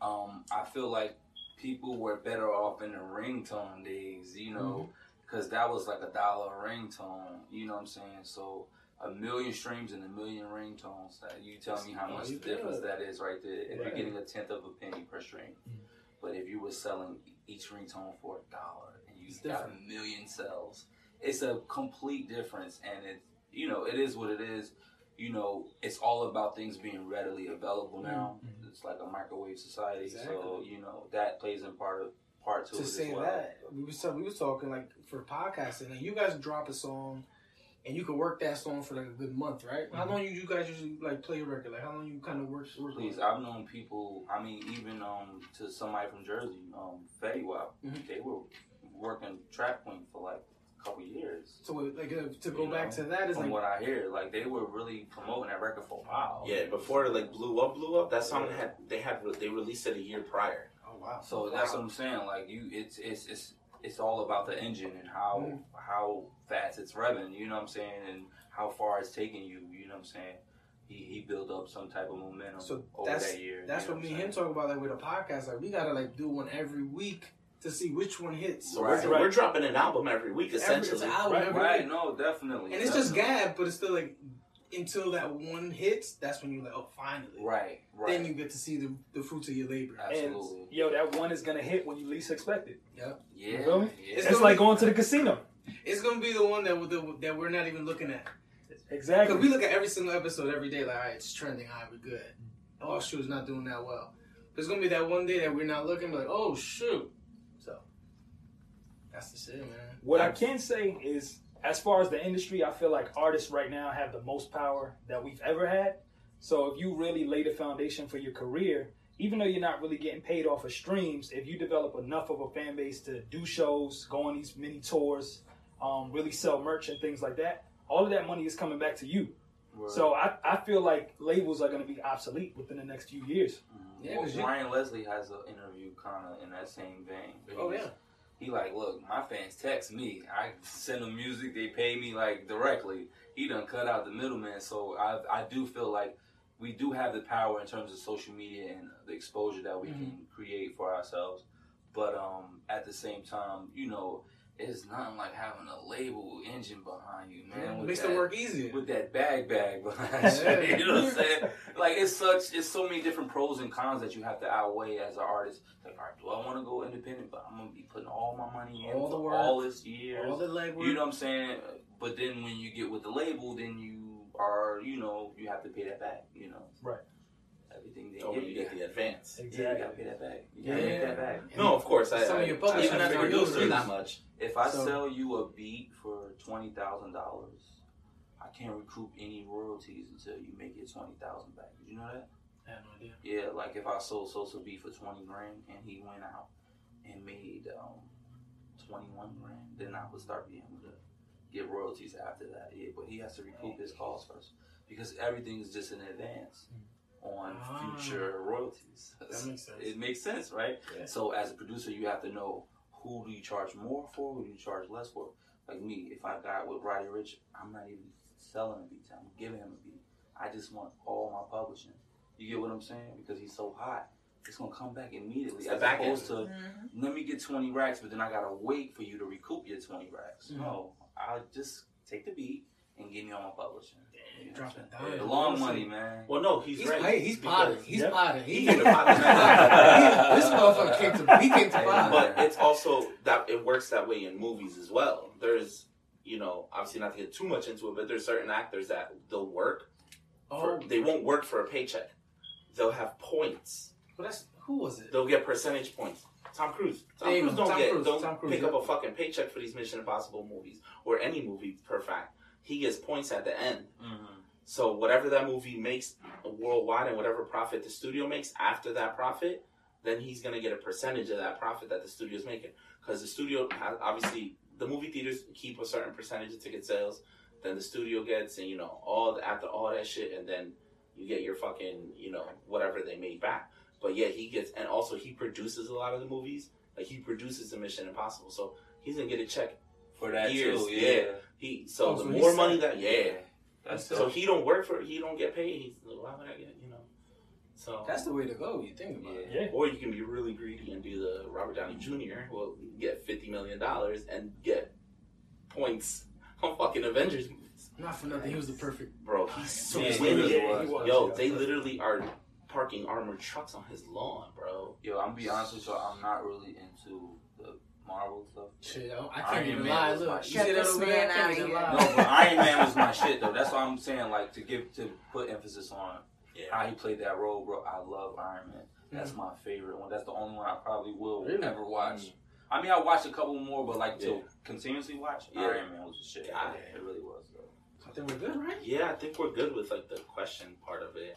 [SPEAKER 4] Um, I feel like people were better off in the ringtone days, you know, because that was like a dollar ringtone. You know what I'm saying? So a million streams and a million ringtones. That you tell me how much
[SPEAKER 1] you
[SPEAKER 4] difference that is right there. If
[SPEAKER 1] Right.
[SPEAKER 4] you're getting a tenth of a penny per stream, mm. but if you were selling each ringtone for a dollar and you
[SPEAKER 1] It's
[SPEAKER 4] got a million sales, it's a complete difference. And it, you know, it is what it is. You know, it's all about things being readily available mm. now. Mm-hmm. It's like a microwave society, so you know that plays in part of part to,
[SPEAKER 1] to
[SPEAKER 4] it
[SPEAKER 1] say
[SPEAKER 4] as well.
[SPEAKER 1] that we was talk, we was talking like for podcasting and you guys drop a song and you could work that song for like a good month right how long you, you guys usually like play a record like how long you kind of work work
[SPEAKER 4] Please,
[SPEAKER 1] it?
[SPEAKER 4] I've known people. I mean, even um to somebody from Jersey, um Fetty Wap,
[SPEAKER 1] Mhm.
[SPEAKER 4] they were working Trap Queen for like a couple years.
[SPEAKER 1] so like uh, to go
[SPEAKER 4] You
[SPEAKER 1] back
[SPEAKER 4] know,
[SPEAKER 1] to that is
[SPEAKER 4] From
[SPEAKER 1] like
[SPEAKER 4] what I hear, like they were really promoting that record for a while.
[SPEAKER 3] Yeah, before it like blew up, blew up. That song had they had they released it a year prior.
[SPEAKER 1] oh wow
[SPEAKER 4] So that's what I'm saying. Like you, it's it's it's it's all about the engine and how
[SPEAKER 1] Mm.
[SPEAKER 4] how fast it's revving. You know what I'm saying, and how far it's taking you. You know what I'm saying. He he built up some type of momentum
[SPEAKER 1] So
[SPEAKER 4] over
[SPEAKER 1] that's-
[SPEAKER 4] that year.
[SPEAKER 1] that's
[SPEAKER 4] you know
[SPEAKER 1] what me
[SPEAKER 4] I'm
[SPEAKER 1] and him talk about like with a podcast like we gotta like do one every week to see which one hits
[SPEAKER 3] So
[SPEAKER 4] Right.
[SPEAKER 3] we're, we're dropping an album every week essentially.
[SPEAKER 1] an album
[SPEAKER 2] Right,
[SPEAKER 1] every
[SPEAKER 4] Right?
[SPEAKER 1] week.
[SPEAKER 4] No, definitely.
[SPEAKER 1] and it's just gab but it's still like until that one hits that's when you're like oh finally
[SPEAKER 4] Right. Right.
[SPEAKER 1] then you get to see the, the fruits of your labor
[SPEAKER 4] Absolutely.
[SPEAKER 2] And yo, that one is gonna hit when you least expect it.
[SPEAKER 1] yep
[SPEAKER 4] yeah.
[SPEAKER 2] feel me?
[SPEAKER 4] yeah.
[SPEAKER 1] It's
[SPEAKER 2] It's, like
[SPEAKER 1] be-
[SPEAKER 2] going to the casino.
[SPEAKER 1] It's gonna be the one that we- that we're not even looking at.
[SPEAKER 2] Exactly.
[SPEAKER 1] Because we look at every single episode every day, like, all right, it's trending, all right, we're good. Oh, shoot, it's not doing that well. There's gonna be that one day that we're not looking, like, oh, shoot. So, that's the shit, man.
[SPEAKER 2] What I can say is, as far as the industry, I feel like artists right now have the most power that we've ever had. So if you really lay the foundation for your career, even though you're not really getting paid off of streams, if you develop enough of a fan base to do shows, go on these mini tours, um, really sell merch and things like that, all of that money is coming back to you. So I, I feel like labels are going to be obsolete within the next few years.
[SPEAKER 4] Mhm.
[SPEAKER 1] Yeah,
[SPEAKER 4] Well,
[SPEAKER 1] 'cause you-
[SPEAKER 4] Ryan Leslie has an interview kind of in that same vein.
[SPEAKER 1] Oh,
[SPEAKER 4] He's-
[SPEAKER 1] yeah.
[SPEAKER 4] He like, look, my fans text me. I send them music. They pay me like directly. He done cut out the middleman. So I, I do feel like we do have the power in terms of social media and the exposure that we
[SPEAKER 1] Mm-hmm.
[SPEAKER 4] can create for ourselves. But um, at the same time, you know, it's nothing like having a label engine behind you, man.
[SPEAKER 1] It
[SPEAKER 4] with
[SPEAKER 1] makes
[SPEAKER 4] that-
[SPEAKER 1] the work easier.
[SPEAKER 4] with that bag bag behind you. You know what I'm saying? Like it's such it's so many different pros and cons that you have to outweigh as an artist. Like, all right, do I want to go independent? But I'm gonna be putting all my money in
[SPEAKER 1] All the
[SPEAKER 4] for
[SPEAKER 1] work,
[SPEAKER 4] all this years.
[SPEAKER 1] All the legwork.
[SPEAKER 4] you know what I'm saying? But then when you get with the label, then you are, you know, you have to pay that back. You know,
[SPEAKER 2] Right.
[SPEAKER 4] Everything they
[SPEAKER 3] Oh,
[SPEAKER 4] give
[SPEAKER 3] you
[SPEAKER 4] you,
[SPEAKER 3] get the advance.
[SPEAKER 4] yeah, you gotta pay that back. You gotta
[SPEAKER 1] Yeah.
[SPEAKER 4] make that back.
[SPEAKER 3] No, of course. I,
[SPEAKER 1] Some of your publishers
[SPEAKER 3] even as a
[SPEAKER 1] figure those
[SPEAKER 3] producer,
[SPEAKER 1] things.
[SPEAKER 3] that much.
[SPEAKER 4] If I
[SPEAKER 1] So-
[SPEAKER 4] sell you a beat for twenty thousand dollars, I can't recoup any royalties until you make your twenty thousand back. Did you know that?
[SPEAKER 1] I have no idea.
[SPEAKER 4] Yeah, like if I sold Sosa beat for twenty grand and he went out and made um, twenty one grand, then I would start being able to get royalties after that. Yeah, but he has to recoup his costs first because everything is just in advance on
[SPEAKER 1] Ah.
[SPEAKER 4] future royalties.
[SPEAKER 1] That makes sense.
[SPEAKER 4] It makes sense, right?
[SPEAKER 1] Yeah.
[SPEAKER 4] So as a producer, you have to know who do you charge more for, who do you charge less for. Like me, if I got with Roddy Ricch, I'm not even selling a beat. I'm giving him a beat. I just want all my publishing. You get what I'm saying? Because he's so hot, it's gonna come back immediately. As
[SPEAKER 3] back
[SPEAKER 4] opposed
[SPEAKER 3] end.
[SPEAKER 4] to let me get 20 racks, but then I gotta wait for you to recoup your 20 racks.
[SPEAKER 1] Mhm.
[SPEAKER 4] No, I'll just take the beat and give me all my publishing.
[SPEAKER 1] Damn,
[SPEAKER 4] You know
[SPEAKER 1] dropping
[SPEAKER 4] what I'm saying?
[SPEAKER 1] dimes.
[SPEAKER 4] The long money, man.
[SPEAKER 3] Well, no, he's,
[SPEAKER 1] He's,
[SPEAKER 3] right.
[SPEAKER 1] hey, he's
[SPEAKER 3] because-
[SPEAKER 1] potting. He's
[SPEAKER 2] Yep.
[SPEAKER 1] potting. He,
[SPEAKER 3] He
[SPEAKER 1] he,
[SPEAKER 3] came to pot.
[SPEAKER 1] this motherfucker came to. He came to
[SPEAKER 4] Hey,
[SPEAKER 1] pot.
[SPEAKER 3] but it's also that it works that way in movies as well. There's, you know, obviously not to get too much into it, but there's certain actors that they'll work. For,
[SPEAKER 1] oh,
[SPEAKER 3] they won't work for a paycheck. They'll have points.
[SPEAKER 1] but that's who was it?
[SPEAKER 3] They'll get percentage points. Tom Cruise. Tom Cruise
[SPEAKER 1] go.
[SPEAKER 3] don't
[SPEAKER 1] Tom
[SPEAKER 3] get
[SPEAKER 1] Cruise.
[SPEAKER 3] don't
[SPEAKER 1] Tom Cruise,
[SPEAKER 3] pick
[SPEAKER 1] yeah.
[SPEAKER 3] up a fucking paycheck for these Mission Impossible movies or any movie per fact. He gets points at the end.
[SPEAKER 4] Mm-hmm.
[SPEAKER 3] So whatever that movie makes worldwide and whatever profit the studio makes after that profit, then he's gonna get a percentage of that profit that the studio's making. Because the studio has obviously the movie theaters keep a certain percentage of ticket sales, then the studio gets and you know all the, after all that shit, and then you get your fucking you know whatever they made back. But yeah, he gets and also he produces a lot of the movies. Like he produces the Mission Impossible, so he's gonna get a check.
[SPEAKER 4] For that
[SPEAKER 3] Years,
[SPEAKER 4] too,
[SPEAKER 3] yeah.
[SPEAKER 4] yeah.
[SPEAKER 3] He so
[SPEAKER 1] Oh,
[SPEAKER 3] the
[SPEAKER 1] so
[SPEAKER 3] more money
[SPEAKER 1] set.
[SPEAKER 3] that yeah.
[SPEAKER 4] That's
[SPEAKER 3] So
[SPEAKER 4] dope.
[SPEAKER 3] he don't work for he don't get paid. He's like, why would I get you know? So
[SPEAKER 1] That's the way to go. You think about it.
[SPEAKER 4] Yeah.
[SPEAKER 2] Yeah.
[SPEAKER 3] or you can be really greedy and do the Robert Downey Jr. Will get fifty million dollars and get points on fucking Avengers movies,
[SPEAKER 1] Not for nothing. He was the perfect.
[SPEAKER 3] bro. He's ah, so
[SPEAKER 4] Yeah, he
[SPEAKER 3] winning.
[SPEAKER 4] really was.
[SPEAKER 2] was.
[SPEAKER 3] Yo,
[SPEAKER 2] Yeah.
[SPEAKER 3] they literally are parking armored trucks on his lawn, bro.
[SPEAKER 4] Yo, I'm gonna be honest with you, I'm not really into the Marvel stuff.
[SPEAKER 1] Shit, I, I can't
[SPEAKER 4] Iron
[SPEAKER 1] even
[SPEAKER 4] Man
[SPEAKER 1] lie.
[SPEAKER 4] was my
[SPEAKER 1] Look, you
[SPEAKER 4] shit.
[SPEAKER 1] see that
[SPEAKER 5] this
[SPEAKER 1] over there?
[SPEAKER 5] man
[SPEAKER 1] I can't even
[SPEAKER 5] here.
[SPEAKER 1] lie.
[SPEAKER 4] No, but Iron Man was my shit though. That's what I'm saying. Like to give to put emphasis on
[SPEAKER 3] Yeah.
[SPEAKER 4] how he played that role, bro. I love Iron Man. That's mm. my favorite one. That's the only one I probably will
[SPEAKER 1] Really?
[SPEAKER 4] ever watch. Mm. I mean, I watched a couple more, but like
[SPEAKER 3] Yeah.
[SPEAKER 4] to continuously watch,
[SPEAKER 3] Yeah.
[SPEAKER 4] Iron Man was the shit.
[SPEAKER 3] God.
[SPEAKER 4] It really was. Though.
[SPEAKER 1] I think we're good, right?
[SPEAKER 3] Yeah, I think we're good with like the question part of it.